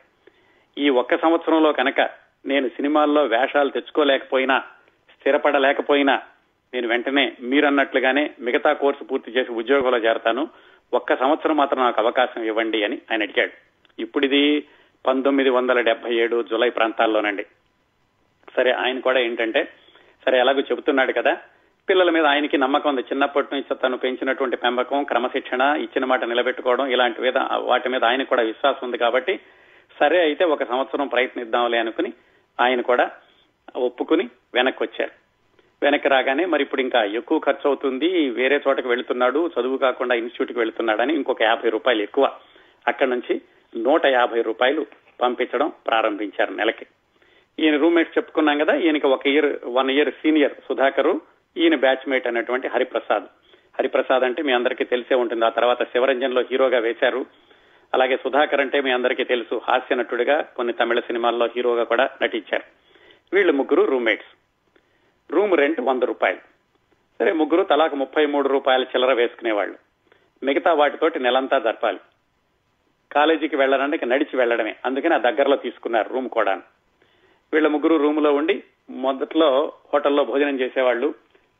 ఈ ఒక్క సంవత్సరంలో కనుక నేను సినిమాల్లో వేషాలు తెచ్చుకోలేకపోయినా స్థిరపడలేకపోయినా నేను వెంటనే మీరన్నట్లుగానే మిగతా కోర్సు పూర్తి చేసి ఉద్యోగంలో చేరతాను. ఒక్క సంవత్సరం మాత్రం నాకు అవకాశం ఇవ్వండి అని ఆయన అడిగాడు. ఇప్పుడు ఇది పంతొమ్మిది వందల డెబ్బై ఏడు జులై ప్రాంతాల్లోనండి. సరే ఆయన కూడా ఏంటంటే సరే ఎలాగో చెబుతున్నాడు కదా పిల్లల మీద ఆయనకి నమ్మకం ఉంది. చిన్నప్పటి నుంచి తను పెంచినటువంటి పెంపకం క్రమశిక్షణ ఇచ్చిన మాట నిలబెట్టుకోవడం ఇలాంటి మీద వాటి మీద ఆయన కూడా విశ్వాసం ఉంది కాబట్టి సరే అయితే ఒక సంవత్సరం ప్రయత్నిద్దాంలే అనుకుని ఆయన కూడా ఒప్పుకుని వెనక్కి వచ్చారు వెనక్కి రాగానే మరి ఇప్పుడు ఇంకా ఎక్కువ ఖర్చు అవుతుంది వేరే చోటకి వెళుతున్నాడు చదువు కాకుండా ఇన్స్టిట్యూట్కి వెళుతున్నాడని ఇంకొక యాభై రూపాయలు ఎక్కువ అక్కడి నుంచి నూట యాభై రూపాయలు పంపించడం ప్రారంభించారు నెలకి. ఈయన రూమ్మేట్స్ చెప్పుకున్నాం కదా ఈయనకి ఒక year one year senior Sudhakar ఈయన బ్యాచ్ మేట్ అనేటువంటి హరిప్రసాద్. హరిప్రసాద్ అంటే మీ అందరికీ తెలిసే ఉంటుంది. ఆ తర్వాత శివరంజన్లో హీరోగా వేశారు. అలాగే సుధాకర్ అంటే మీ అందరికీ తెలుసు హాస్య నటుడిగా కొన్ని తమిళ సినిమాల్లో హీరోగా కూడా నటించారు. వీళ్ళు ముగ్గురు రూమ్మేట్స్ రూమ్ రెంట్ వంద రూపాయలు. సరే ముగ్గురు తలాకు ముప్పై మూడు రూపాయల చిల్లర వేసుకునేవాళ్ళు. మిగతా వాటితోటి నెలంతా జరపాలి. కాలేజీకి వెళ్ళడానికి నడిచి వెళ్ళడమే. అందుకని ఆ దగ్గరలో తీసుకున్నారు రూమ్ కూడా. వీళ్ళ ముగ్గురు రూమ్లో ఉండి మొదట్లో హోటల్లో భోజనం చేసేవాళ్ళు.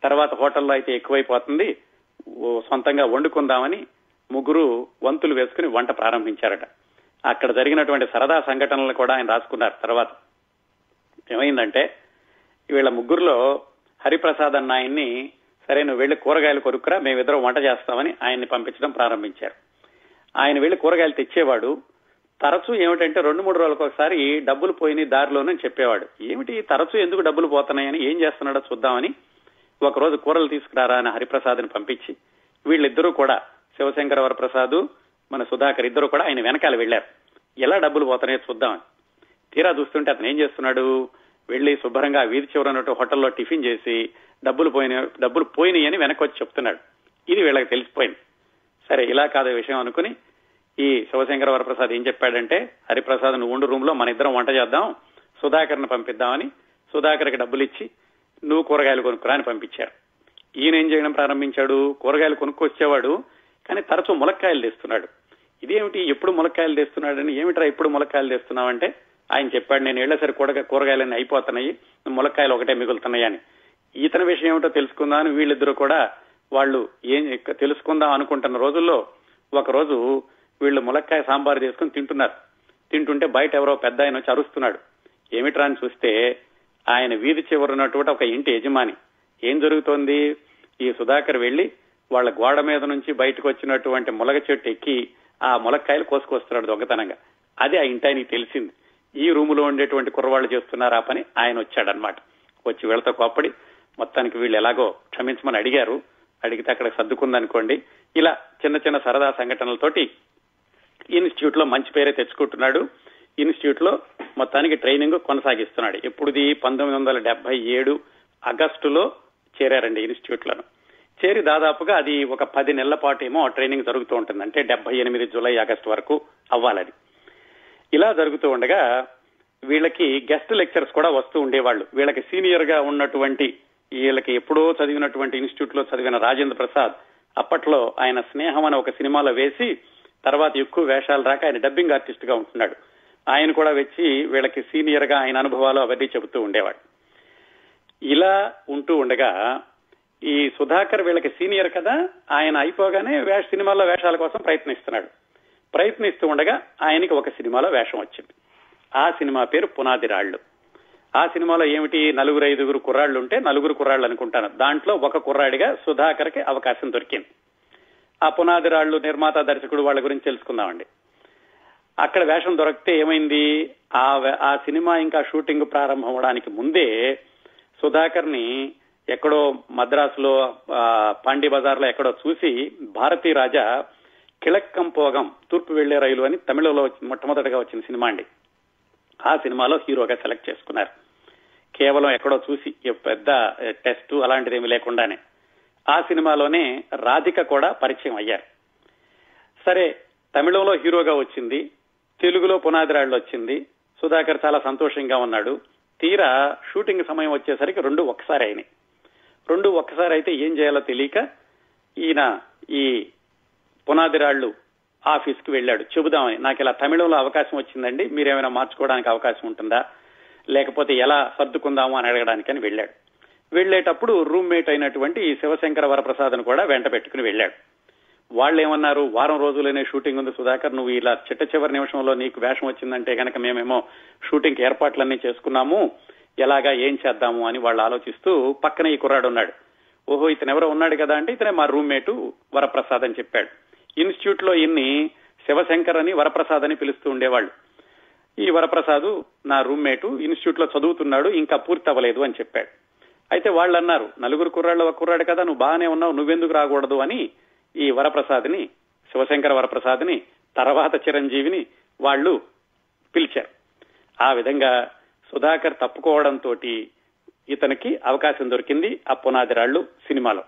తర్వాత హోటల్లో అయితే ఎక్కువైపోతుంది. సొంతంగా వండుకుందామని ముగ్గురు వంతులు వేసుకుని వంట ప్రారంభించారట. అక్కడ జరిగినటువంటి సరదా సంఘటనలు కూడా ఆయన రాసుకున్నారు తర్వాత. ఏమైందంటే వీళ్ళ ముగ్గురులో హరిప్రసాద్ అన్న ఆయన్ని సరే నువ్వు వెళ్ళి కూరగాయలు కొరుకురా మేమిద్దరం వంట చేస్తామని ఆయన్ని పంపించడం ప్రారంభించారు. ఆయన వెళ్ళి కూరగాయలు తెచ్చేవాడు. తరచూ ఏమిటంటే రెండు మూడు రోజులకు ఒకసారి డబ్బులు పోయినాయి దారిలోనే చెప్పేవాడు. ఏమిటి తరచూ ఎందుకు డబ్బులు పోతున్నాయని ఏం చేస్తున్నాడో చూద్దామని ఒక రోజు కూరలు తీసుకురారా అని హరిప్రసాద్ని పంపించి వీళ్ళిద్దరూ కూడా శివశంకర వరప్రసాద్ మన సుధాకర్ ఇద్దరు కూడా ఆయన వెనకాల వెళ్ళారు ఎలా డబ్బులు పోతున్నాయో చూద్దామని. తీరా చూస్తుంటే అతను ఏం చేస్తున్నాడు? వెళ్ళి శుభ్రంగా వీధి చివరన్నట్టు హోటల్లో టిఫిన్ చేసి డబ్బులు పోయిన డబ్బులు పోయినాయి అని వెనక్కి వచ్చి చెప్తున్నాడు. ఇది వీళ్ళకి తెలిసిపోయింది. సరే ఇలా కాదు విషయం అనుకుని ఈ శివశంకర వరప్రసాద్ ఏం చెప్పాడంటే హరిప్రసాద్ నువ్వు ఉండు రూమ్లో మన ఇద్దరం వంట చేద్దాం సుధాకర్ని పంపిద్దామని. సుధాకర్కి డబ్బులు ఇచ్చి నువ్వు కూరగాయలు కొనుక్కురా అని పంపించారు. ఈయన ఏం చేయడం ప్రారంభించాడు? కూరగాయలు కొనుక్కొచ్చేవాడు కానీ తరచూ ములక్కాయలు తెస్తున్నాడు. ఇదేమిటి ఎప్పుడు ములక్కాయలు తెస్తున్నాడని ఏమిట్రా ఎప్పుడు ములక్కాయలు తెస్తున్నావంటే? ఆయన చెప్పాడు నేను ఏళ్ళసరి కూడగా కూరగాయలన్నీ అయిపోతున్నాయి. ములక్కాయలు ఒకటే మిగులుతున్నాయి అని. ఇతని విషయం ఏమిటో తెలుసుకుందామని వీళ్ళిద్దరూ కూడా వాళ్ళు ఏం తెలుసుకుందాం అనుకుంటున్న రోజుల్లో ఒక రోజు వీళ్ళు ములక్కాయ సాంబార్ చేసుకుని తింటున్నారు. తింటుంటే బయట ఎవరో పెద్ద ఆయన వచ్చి అరుస్తున్నాడు. ఏమిట్రా అని చూస్తే ఆయన వీధి చివరున్నటువంటి ఒక ఇంటి యజమాని. ఏం జరుగుతోంది? ఈ సుధాకర్ వెళ్ళి వాళ్ళ గోడ మీద నుంచి బయటకు వచ్చినటువంటి ములగ చెట్టు ఎక్కి ఆ ములక్కాయలు కోసుకొస్తున్నాడు దొంగతనంగా. అది ఆ ఇంటి ఆయనకి తెలిసింది. ఈ రూములో ఉండేటువంటి కుర్రవాళ్ళు చేస్తున్నారు ఆ పని ఆయన వచ్చాడనమాట. వచ్చి వీళ్ళతో కోప్పడి మొత్తానికి వీళ్ళు ఎలాగో క్షమించమని అడిగారు. అడిగితే అక్కడ సర్దుకుందనుకోండి. ఇలా చిన్న చిన్న సరదా సంఘటనలతోటి ఇన్స్టిట్యూట్లో మంచి పేరే తెచ్చుకుంటున్నాడు. ఇన్స్టిట్యూట్లో మొత్తానికి ట్రైనింగ్ కొనసాగిస్తున్నాడు. ఎప్పుడుది? పంతొమ్మిది వందల డెబ్బై ఏడు ఆగస్టులో చేరారండి ఇన్స్టిట్యూట్లను చేరి దాదాపుగా అది ఒక పది నెలల పాటు ఏమో ట్రైనింగ్ జరుగుతూ ఉంటుంది. అంటే డెబ్బై ఎనిమిది జూలై ఆగస్టు వరకు అవ్వాలని ఇలా జరుగుతూ ఉండగా వీళ్ళకి గెస్ట్ లెక్చర్స్ కూడా వస్తూ ఉండేవాళ్ళు. వీళ్ళకి సీనియర్గా ఉన్నటువంటి వీళ్ళకి ఎప్పుడో చదివినటువంటి ఇన్స్టిట్యూట్లో చదివిన రాజేంద్ర ప్రసాద్ అప్పట్లో ఆయన స్నేహం అనే ఒక సినిమాలో వేసి తర్వాత ఎక్కువ వేషాలు రాక ఆయన డబ్బింగ్ ఆర్టిస్ట్గా ఉంటున్నాడు. ఆయన కూడా వచ్చి వీళ్ళకి సీనియర్గా ఆయన అనుభవాలు అవన్నీ చెబుతూ ఉండేవాడు. ఇలా ఉంటూ ఉండగా ఈ సుధాకర్ వీళ్ళకి సీనియర్ కదా ఆయన అయిపోగానే వేష సినిమాల్లో వేషాల కోసం ప్రయత్నిస్తున్నాడు. ప్రయత్నిస్తూ ఉండగా ఆయనకి ఒక సినిమాలో వేషం వచ్చింది. ఆ సినిమా పేరు పునాది రాళ్ళు ఆ సినిమాలో ఏమిటి? నలుగురు ఐదుగురు కుర్రాళ్ళు ఉంటే నలుగురు కుర్రాళ్ళు అనుకుంటాను. దాంట్లో ఒక కుర్రాడిగా సుధాకర్కి అవకాశం దొరికింది. ఆ పునాది రాళ్ళు నిర్మాత దర్శకుడు వాళ్ళ గురించి తెలుసుకుందామండి. అక్కడ వేషం దొరికితే ఏమైంది? ఆ ఆ సినిమా ఇంకా షూటింగ్ ప్రారంభం అవడానికి ముందే సుధాకర్ని ఎక్కడో మద్రాసులో పాండి బజార్లో ఎక్కడో చూసి భారతీ రాజా కిళక్కంపోగం తూర్పు వెళ్ళే రైలు అని తమిళలో మొట్టమొదటిగా వచ్చిన సినిమా అండి. ఆ సినిమాలో హీరోగా సెలెక్ట్ చేసుకున్నారు. కేవలం ఎక్కడో చూసి పెద్ద టెస్ట్ అలాంటిదేమీ లేకుండానే. ఆ సినిమాలోనే రాధిక కూడా పరిచయం అయ్యారు. సరే తమిళంలో హీరోగా వచ్చింది తెలుగులో పునాదిరాళ్ళు వచ్చింది సుధాకర్ చాలా సంతోషంగా ఉన్నాడు. తీరా షూటింగ్ సమయం వచ్చేసరికి రెండు ఒకసారి అయినాయి. రెండు ఒక్కసారి అయితే ఏం చేయాలో తెలియక ఈయన ఈ పునాదిరాళ్ళు ఆఫీస్కి వెళ్ళాడు. చెబుదామని. నాకు ఇలా తమిళంలో అవకాశం వచ్చిందండి. మీరేమైనా మార్చుకోవడానికి అవకాశం ఉంటుందా? లేకపోతే ఎలా సర్దుకుందాము అని అడగడానికని వెళ్ళాడు. వెళ్ళేటప్పుడు రూమ్మేట్ అయినటువంటి శివశంకర వరప్రసాద్ను కూడా వెంట పెట్టుకుని వెళ్ళాడు. వాళ్ళు ఏమన్నారు వారం రోజులనే షూటింగ్ ఉంది సుధాకర్ నువ్వు ఇలా చిట్ట చివరి నిమిషంలో నీకు వేషం వచ్చిందంటే కనుక మేమేమో షూటింగ్ ఏర్పాట్లన్నీ చేసుకున్నాము. ఎలాగా ఏం చేద్దాము అని వాళ్ళు ఆలోచిస్తూ పక్కన ఈ కుర్రాడు ఉన్నాడు. ఓహో ఇతను ఎవరో ఉన్నాడు కదా అంటే ఇతనే మా రూమ్మేటు వరప్రసాద్ అని చెప్పాడు. ఇన్స్టిట్యూట్లో ఇన్ని శివశంకర్ అని వరప్రసాద్ అని పిలుస్తూ ఉండేవాళ్ళు. ఈ వరప్రసాద్ నా రూమ్మేటు ఇన్స్టిట్యూట్లో చదువుతున్నాడు ఇంకా పూర్తి అవ్వలేదు అని చెప్పాడు. అయితే వాళ్ళు అన్నారు నలుగురు కుర్రాళ్ళు ఒక కుర్రాడు కదా నువ్వు బాగానే ఉన్నావు నువ్వెందుకు రాకూడదు అని ఈ వరప్రసాద్ని శివశంకర వరప్రసాద్ని తర్వాత చిరంజీవిని వాళ్ళు పిలిచారు. ఆ విధంగా సుధాకర్ తప్పుకోవడంతో ఇతనికి అవకాశం దొరికింది ఆ పునాది రాళ్ళు సినిమాలో.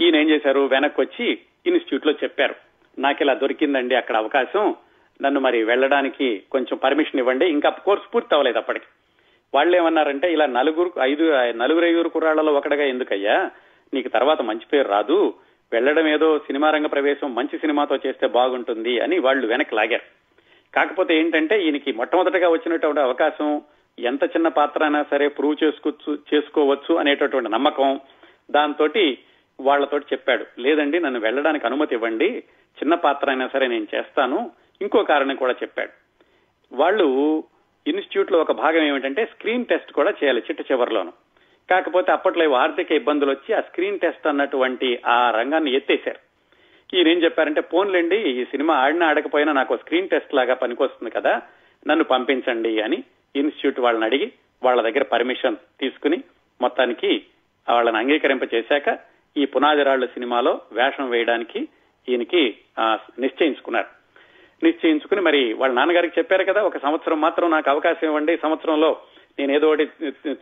ఈయన ఏం చేశారు? వెనక్కి వచ్చి ఇన్స్టిట్యూట్లో చెప్పారు. నాకు ఇలా దొరికిందండి అక్కడ అవకాశం. నన్ను మరి వెళ్ళడానికి కొంచెం పర్మిషన్ ఇవ్వండి. ఇంకా కోర్సు పూర్తి అవ్వలేదు అప్పటికి. వాళ్ళు ఏమన్నారంటే ఇలా నలుగురు ఐదు నలుగురు ఐదుగురు కుర్రాళ్ళలో ఒకటిగా ఎందుకయ్యా? నీకు తర్వాత మంచి పేరు రాదు. వెళ్ళడం ఏదో సినిమా రంగ ప్రవేశం మంచి సినిమాతో చేస్తే బాగుంటుంది అని వాళ్ళు వెనక్కి లాగారు. కాకపోతే ఏంటంటే ఈయనకి మొట్టమొదటిగా వచ్చినటువంటి అవకాశం ఎంత చిన్న పాత్ర అయినా సరే ప్రూవ్ చేసుకోవచ్చు చేసుకోవచ్చు అనేటటువంటి నమ్మకం దాంతో వాళ్ళతోటి చెప్పాడు. లేదండి నన్ను వెళ్ళడానికి అనుమతి ఇవ్వండి చిన్న పాత్ర అయినా సరే నేను చేస్తాను ఇంకో కారణం కూడా చెప్పాడు. వాళ్ళు ఇన్స్టిట్యూట్లో ఒక భాగం ఏమిటంటే స్క్రీన్ టెస్ట్ కూడా చేయాలి చిట్ట చివరిలోను. కాకపోతే అప్పట్లో ఆర్థిక ఇబ్బందులు వచ్చి ఆ స్క్రీన్ టెస్ట్ అన్నటువంటి ఆ రంగాన్ని ఎత్తేశారు. ఈయన ఏం చెప్పారంటే పోన్లేండి ఈ సినిమా ఆడినా ఆడకపోయినా నాకు స్క్రీన్ టెస్ట్ లాగా పనికొస్తుంది కదా నన్ను పంపించండి అని ఇన్స్టిట్యూట్ వాళ్ళని అడిగి వాళ్ళ దగ్గర పర్మిషన్ తీసుకుని మొత్తానికి వాళ్ళని అంగీకరింప చేశాక ఈ పునాది రాళ్ళు సినిమాలో వేషం వేయడానికి ఈయనకి ఆ, నిశ్చయించుకున్నారు. నిశ్చయించుకుని మరి వాళ్ళ నాన్నగారికి చెప్పారు కదా ఒక సంవత్సరం మాత్రం నాకు అవకాశం ఇవ్వండి సంవత్సరంలో నేను ఏదో ఒకటి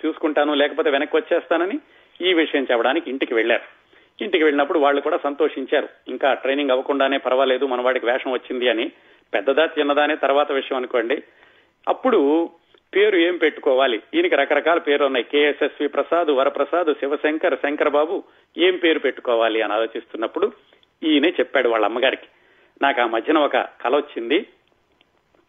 చూసుకుంటాను లేకపోతే వెనక్కి వచ్చేస్తానని ఈ విషయం చెప్పడానికి ఇంటికి వెళ్ళారు ఇంటికి వెళ్ళినప్పుడు వాళ్ళు కూడా సంతోషించారు. ఇంకా ట్రైనింగ్ అవ్వకుండానే పర్వాలేదు మన వాడికి వేషం వచ్చింది అని. పెద్దదా చిన్నదా అనే తర్వాత విషయం అనుకోండి. అప్పుడు పేరు ఏం పెట్టుకోవాలి? ఈయనకి రకరకాల పేర్లు ఉన్నాయి. కేఎస్ఎస్వి ప్రసాద్ వరప్రసాద్ శివశంకర్ శంకర్ బాబు ఏం పేరు పెట్టుకోవాలి అని ఆలోచిస్తున్నప్పుడు ఈయనే చెప్పాడు వాళ్ళ అమ్మగారికి. నాకు ఆ మధ్యన ఒక కల వచ్చింది.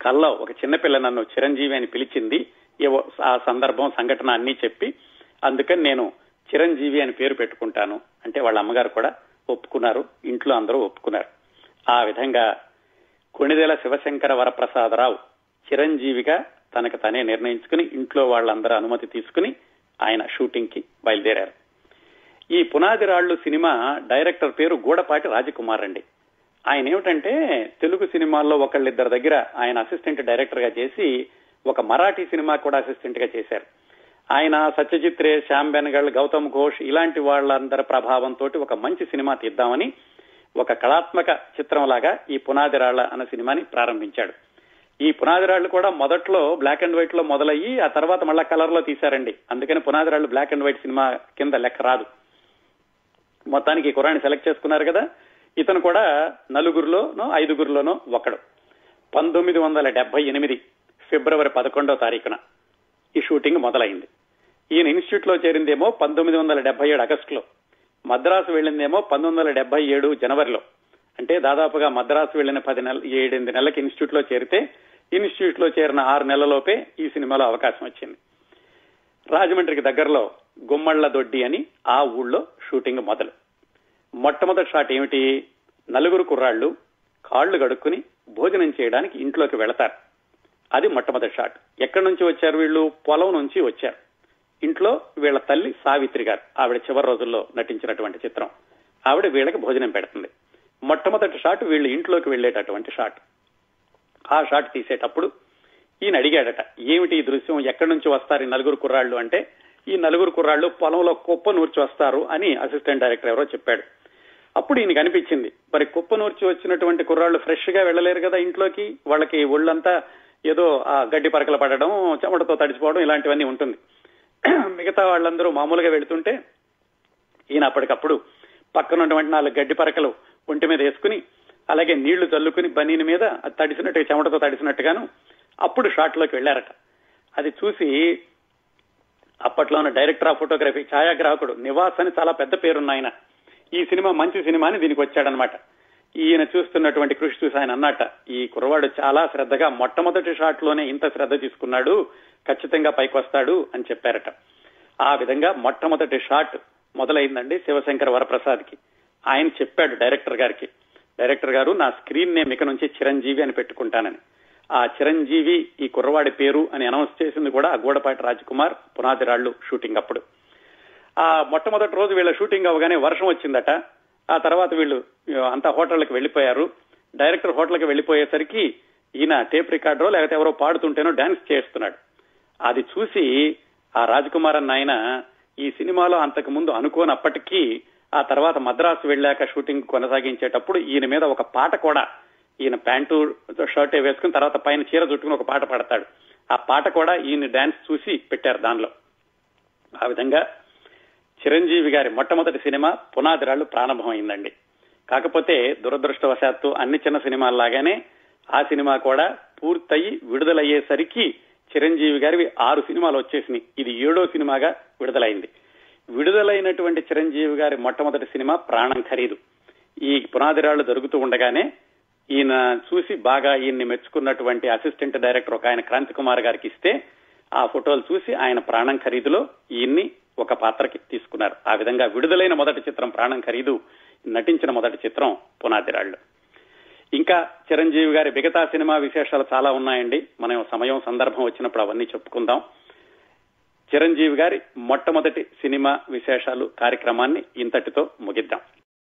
కల్లో ఒక చిన్నపిల్ల నన్ను చిరంజీవి అని పిలిచింది. ఏవో ఆ సందర్భం సంఘటన అన్ని చెప్పి అందుకని నేను చిరంజీవి అని పేరు పెట్టుకుంటాను. అంటే వాళ్ళ అమ్మగారు కూడా ఒప్పుకున్నారు ఇంట్లో అందరూ ఒప్పుకున్నారు. ఆ విధంగా కొణిదెల శివశంకర వరప్రసాదరావు చిరంజీవిగా తనకు తనే నిర్ణయించుకుని ఇంట్లో వాళ్ళందరూ అనుమతి తీసుకుని ఆయన షూటింగ్కి బయలుదేరారు. ఈ పునాది రాళ్ళు సినిమా డైరెక్టర్ పేరు గూడపాటి రాజకుమార్ అండి. ఆయన ఏమిటంటే తెలుగు సినిమాల్లో ఒకళ్ళిద్దరి దగ్గర ఆయన అసిస్టెంట్ డైరెక్టర్గా చేసి ఒక మరాఠీ సినిమా కూడా అసిస్టెంట్గా చేశారు. ఆయన సత్యజిత్రే శ్యామ్ బెనగల్ గౌతమ్ ఘోష్ ఇలాంటి వాళ్ళందరి ప్రభావంతో ఒక మంచి సినిమా తీద్దామని ఒక కళాత్మక చిత్రం లాగా ఈ పునాదిరాళ్ళ అన్న సినిమాని ప్రారంభించాడు. ఈ పునాదిరాళ్ళు కూడా మొదట్లో బ్లాక్ అండ్ వైట్లో మొదలయ్యి ఆ తర్వాత మళ్ళా కలర్లో తీశారండి. అందుకని Punadirallu black and white cinema కింద లెక్క రాదు. మొత్తానికి ఈ కురాన్ని సెలెక్ట్ చేసుకున్నారు కదా? ఇతను కూడా నలుగురిలోనో ఐదుగురిలోనో ఒకడు. పంతొమ్మిది వందల డెబ్బై ఎనిమిది ఫిబ్రవరి పదకొండో తారీఖున ఈ షూటింగ్ మొదలైంది. ఈయన ఇన్స్టిట్యూట్లో చేరిందేమో పంతొమ్మిది వందల డెబ్బై ఏడు ఆగస్టులో. మద్రాసు వెళ్ళిందేమో పంతొమ్మిది వందల డెబ్బై ఏడు జనవరిలో. అంటే దాదాపుగా మద్రాసు వెళ్ళిన పది నెల ఏడెనిమిది నెలలకి ఇన్స్టిట్యూట్లో చేరితే ఇన్స్టిట్యూట్లో చేరిన ఆరు నెలలలోపే ఈ సినిమాలో అవకాశం వచ్చింది. రాజమండ్రికి దగ్గరలో గుమ్మళ్ళ దొడ్డి అని ఆ ఊళ్ళో షూటింగ్ మొదలు. మొట్టమొదటి షాట్ ఏమిటి? నలుగురు కుర్రాళ్ళు కాళ్ళు గడుక్కుని భోజనం చేయడానికి ఇంట్లోకి వెళతారు. అది మొట్టమొదటి షాట్. ఎక్కడి నుంచి వచ్చారు వీళ్ళు? పొలం నుంచి వచ్చారు. ఇంట్లో వీళ్ళ తల్లి సావిత్రి గారు. ఆవిడ చివరి రోజుల్లో నటించినటువంటి చిత్రం. ఆవిడ వీళ్ళకి భోజనం పెడుతుంది. మొట్టమొదటి షాట్ వీళ్ళు ఇంట్లోకి వెళ్ళేటటువంటి షాట్. ఆ షాట్ తీసేటప్పుడు ఈయన అడిగాడట ఏమిటి ఈ దృశ్యం? ఎక్కడి నుంచి వస్తారు ఈ నలుగురు కుర్రాళ్ళు? అంటే ఈ నలుగురు కుర్రాళ్ళు పొలంలో కుప్ప నూర్చి వస్తారు అని అసిస్టెంట్ డైరెక్టర్ ఎవరో చెప్పాడు. అప్పుడు ఈయనకి అనిపించింది మరి కుప్ప నూర్చి వచ్చినటువంటి కుర్రాళ్ళు ఫ్రెష్గా వెళ్ళలేరు కదా ఇంట్లోకి? వాళ్ళకి ఒళ్ళంతా ఏదో ఆ గడ్డి పరకలు పడడం చెమటతో తడిచిపోవడం ఇలాంటివన్నీ ఉంటుంది. మిగతా వాళ్ళందరూ మామూలుగా వెళుతుంటే ఈయన అప్పటికప్పుడు పక్కన ఉన్నటువంటి నాలుగు గడ్డి పరకలు ఒంటి మీద వేసుకుని అలాగే నీళ్ళు చల్లుకుని బనీని మీద అది తడిసినట్టుగా చెమటతో తడిసినట్టుగాను అప్పుడు షాట్లోకి వెళ్ళారట అది చూసి అప్పట్లో ఉన్న డైరెక్టర్ ఆఫ్ ఫోటోగ్రఫీ ఛాయాగ్రాహకుడు నివాస్ అని చాలా పెద్ద పేరున్న ఆయన ఈ సినిమా మంచి సినిమా అని దీనికి వచ్చాడనమాట. ఈయన చూస్తున్నటువంటి కృషి చూసి ఆయన అన్నట ఈ కుర్రవాడు చాలా శ్రద్ధగా మొట్టమొదటి షాట్లోనే ఇంత శ్రద్ధ తీసుకున్నాడు ఖచ్చితంగా పైకి వస్తాడు అని చెప్పారట. ఆ విధంగా మొట్టమొదటి షాట్ మొదలైందండి శివశంకర్ వరప్రసాద్కి ఆయన చెప్పాడు డైరెక్టర్ గారికి డైరెక్టర్ గారు నా స్క్రీన్ నేమ్ ఇక నుంచి చిరంజీవి అని పెట్టుకుంటానని. ఆ చిరంజీవి ఈ కుర్రవాడి పేరు అని అనౌన్స్ చేసింది కూడా ఆ గూడపాటి రాజ్కుమార్ పునాది రాళ్ళు షూటింగ్ అప్పుడు. ఆ మొట్టమొదటి రోజు వీళ్ళ షూటింగ్ అవగానే వర్షం వచ్చిందట. ఆ తర్వాత వీళ్ళు అంతా హోటళ్ళకి వెళ్ళిపోయారు డైరెక్టర్ హోటల్కి వెళ్ళిపోయేసరికి ఈయన టేప్ రికార్డరో లేకపోతే ఎవరో పాడుతుంటేనో డాన్స్ చేస్తున్నాడు. అది చూసి ఆ రాజకుమార్ అన్న ఆయన ఈ సినిమాలో అంతకు ముందు అనుకోనప్పటికీ ఆ తర్వాత మద్రాసు వెళ్ళాక షూటింగ్ కొనసాగించేటప్పుడు ఈయన మీద ఒక పాట కూడా ఈయన ప్యాంటు షర్ట్ వేసుకుని తర్వాత పైన చీర చుట్టుకుని ఒక పాట పాడతాడు. ఆ పాట కూడా ఈయన డాన్స్ చూసి పెట్టారు దానిలో. ఆ విధంగా చిరంజీవి గారి మొట్టమొదటి సినిమా పునాదిరాళ్ళు ప్రారంభమైందండి. కాకపోతే దురదృష్టవశాత్తు అన్ని చిన్న సినిమాల్లాగానే ఆ సినిమా కూడా పూర్తయి విడుదలయ్యేసరికి చిరంజీవి గారివి ఆరు సినిమాలు వచ్చేసినాయి. ఇది ఏడో సినిమాగా విడుదలైంది. విడుదలైనటువంటి చిరంజీవి గారి మొట్టమొదటి సినిమా ప్రాణం ఖరీదు. ఈ పునాదిరాళ్ళు జరుగుతూ ఉండగానే ఈయన చూసి బాగా ఈయన్ని మెచ్చుకున్నటువంటి అసిస్టెంట్ డైరెక్టర్ ఒక ఆయన క్రాంతి కుమార్ గారికి ఇస్తే ఆ ఫోటోలు చూసి ఆయన ప్రాణం ఖరీదులో ఈయన్ని ఒక పాత్రకి తీసుకున్నారు. ఆ విధంగా విడుదలైన మొదటి చిత్రం ప్రాణం ఖరీదు నటించిన మొదటి చిత్రం పునాదిరాళ్ళు ఇంకా చిరంజీవి గారి మిగతా సినిమా విశేషాలు చాలా ఉన్నాయండి. మనం సమయం సందర్భం వచ్చినప్పుడు అవన్నీ చెప్పుకుందాం. చిరంజీవి గారి మొట్టమొదటి సినిమా విశేషాలు కార్యక్రమాన్ని ఇంతటితో ముగిద్దాం.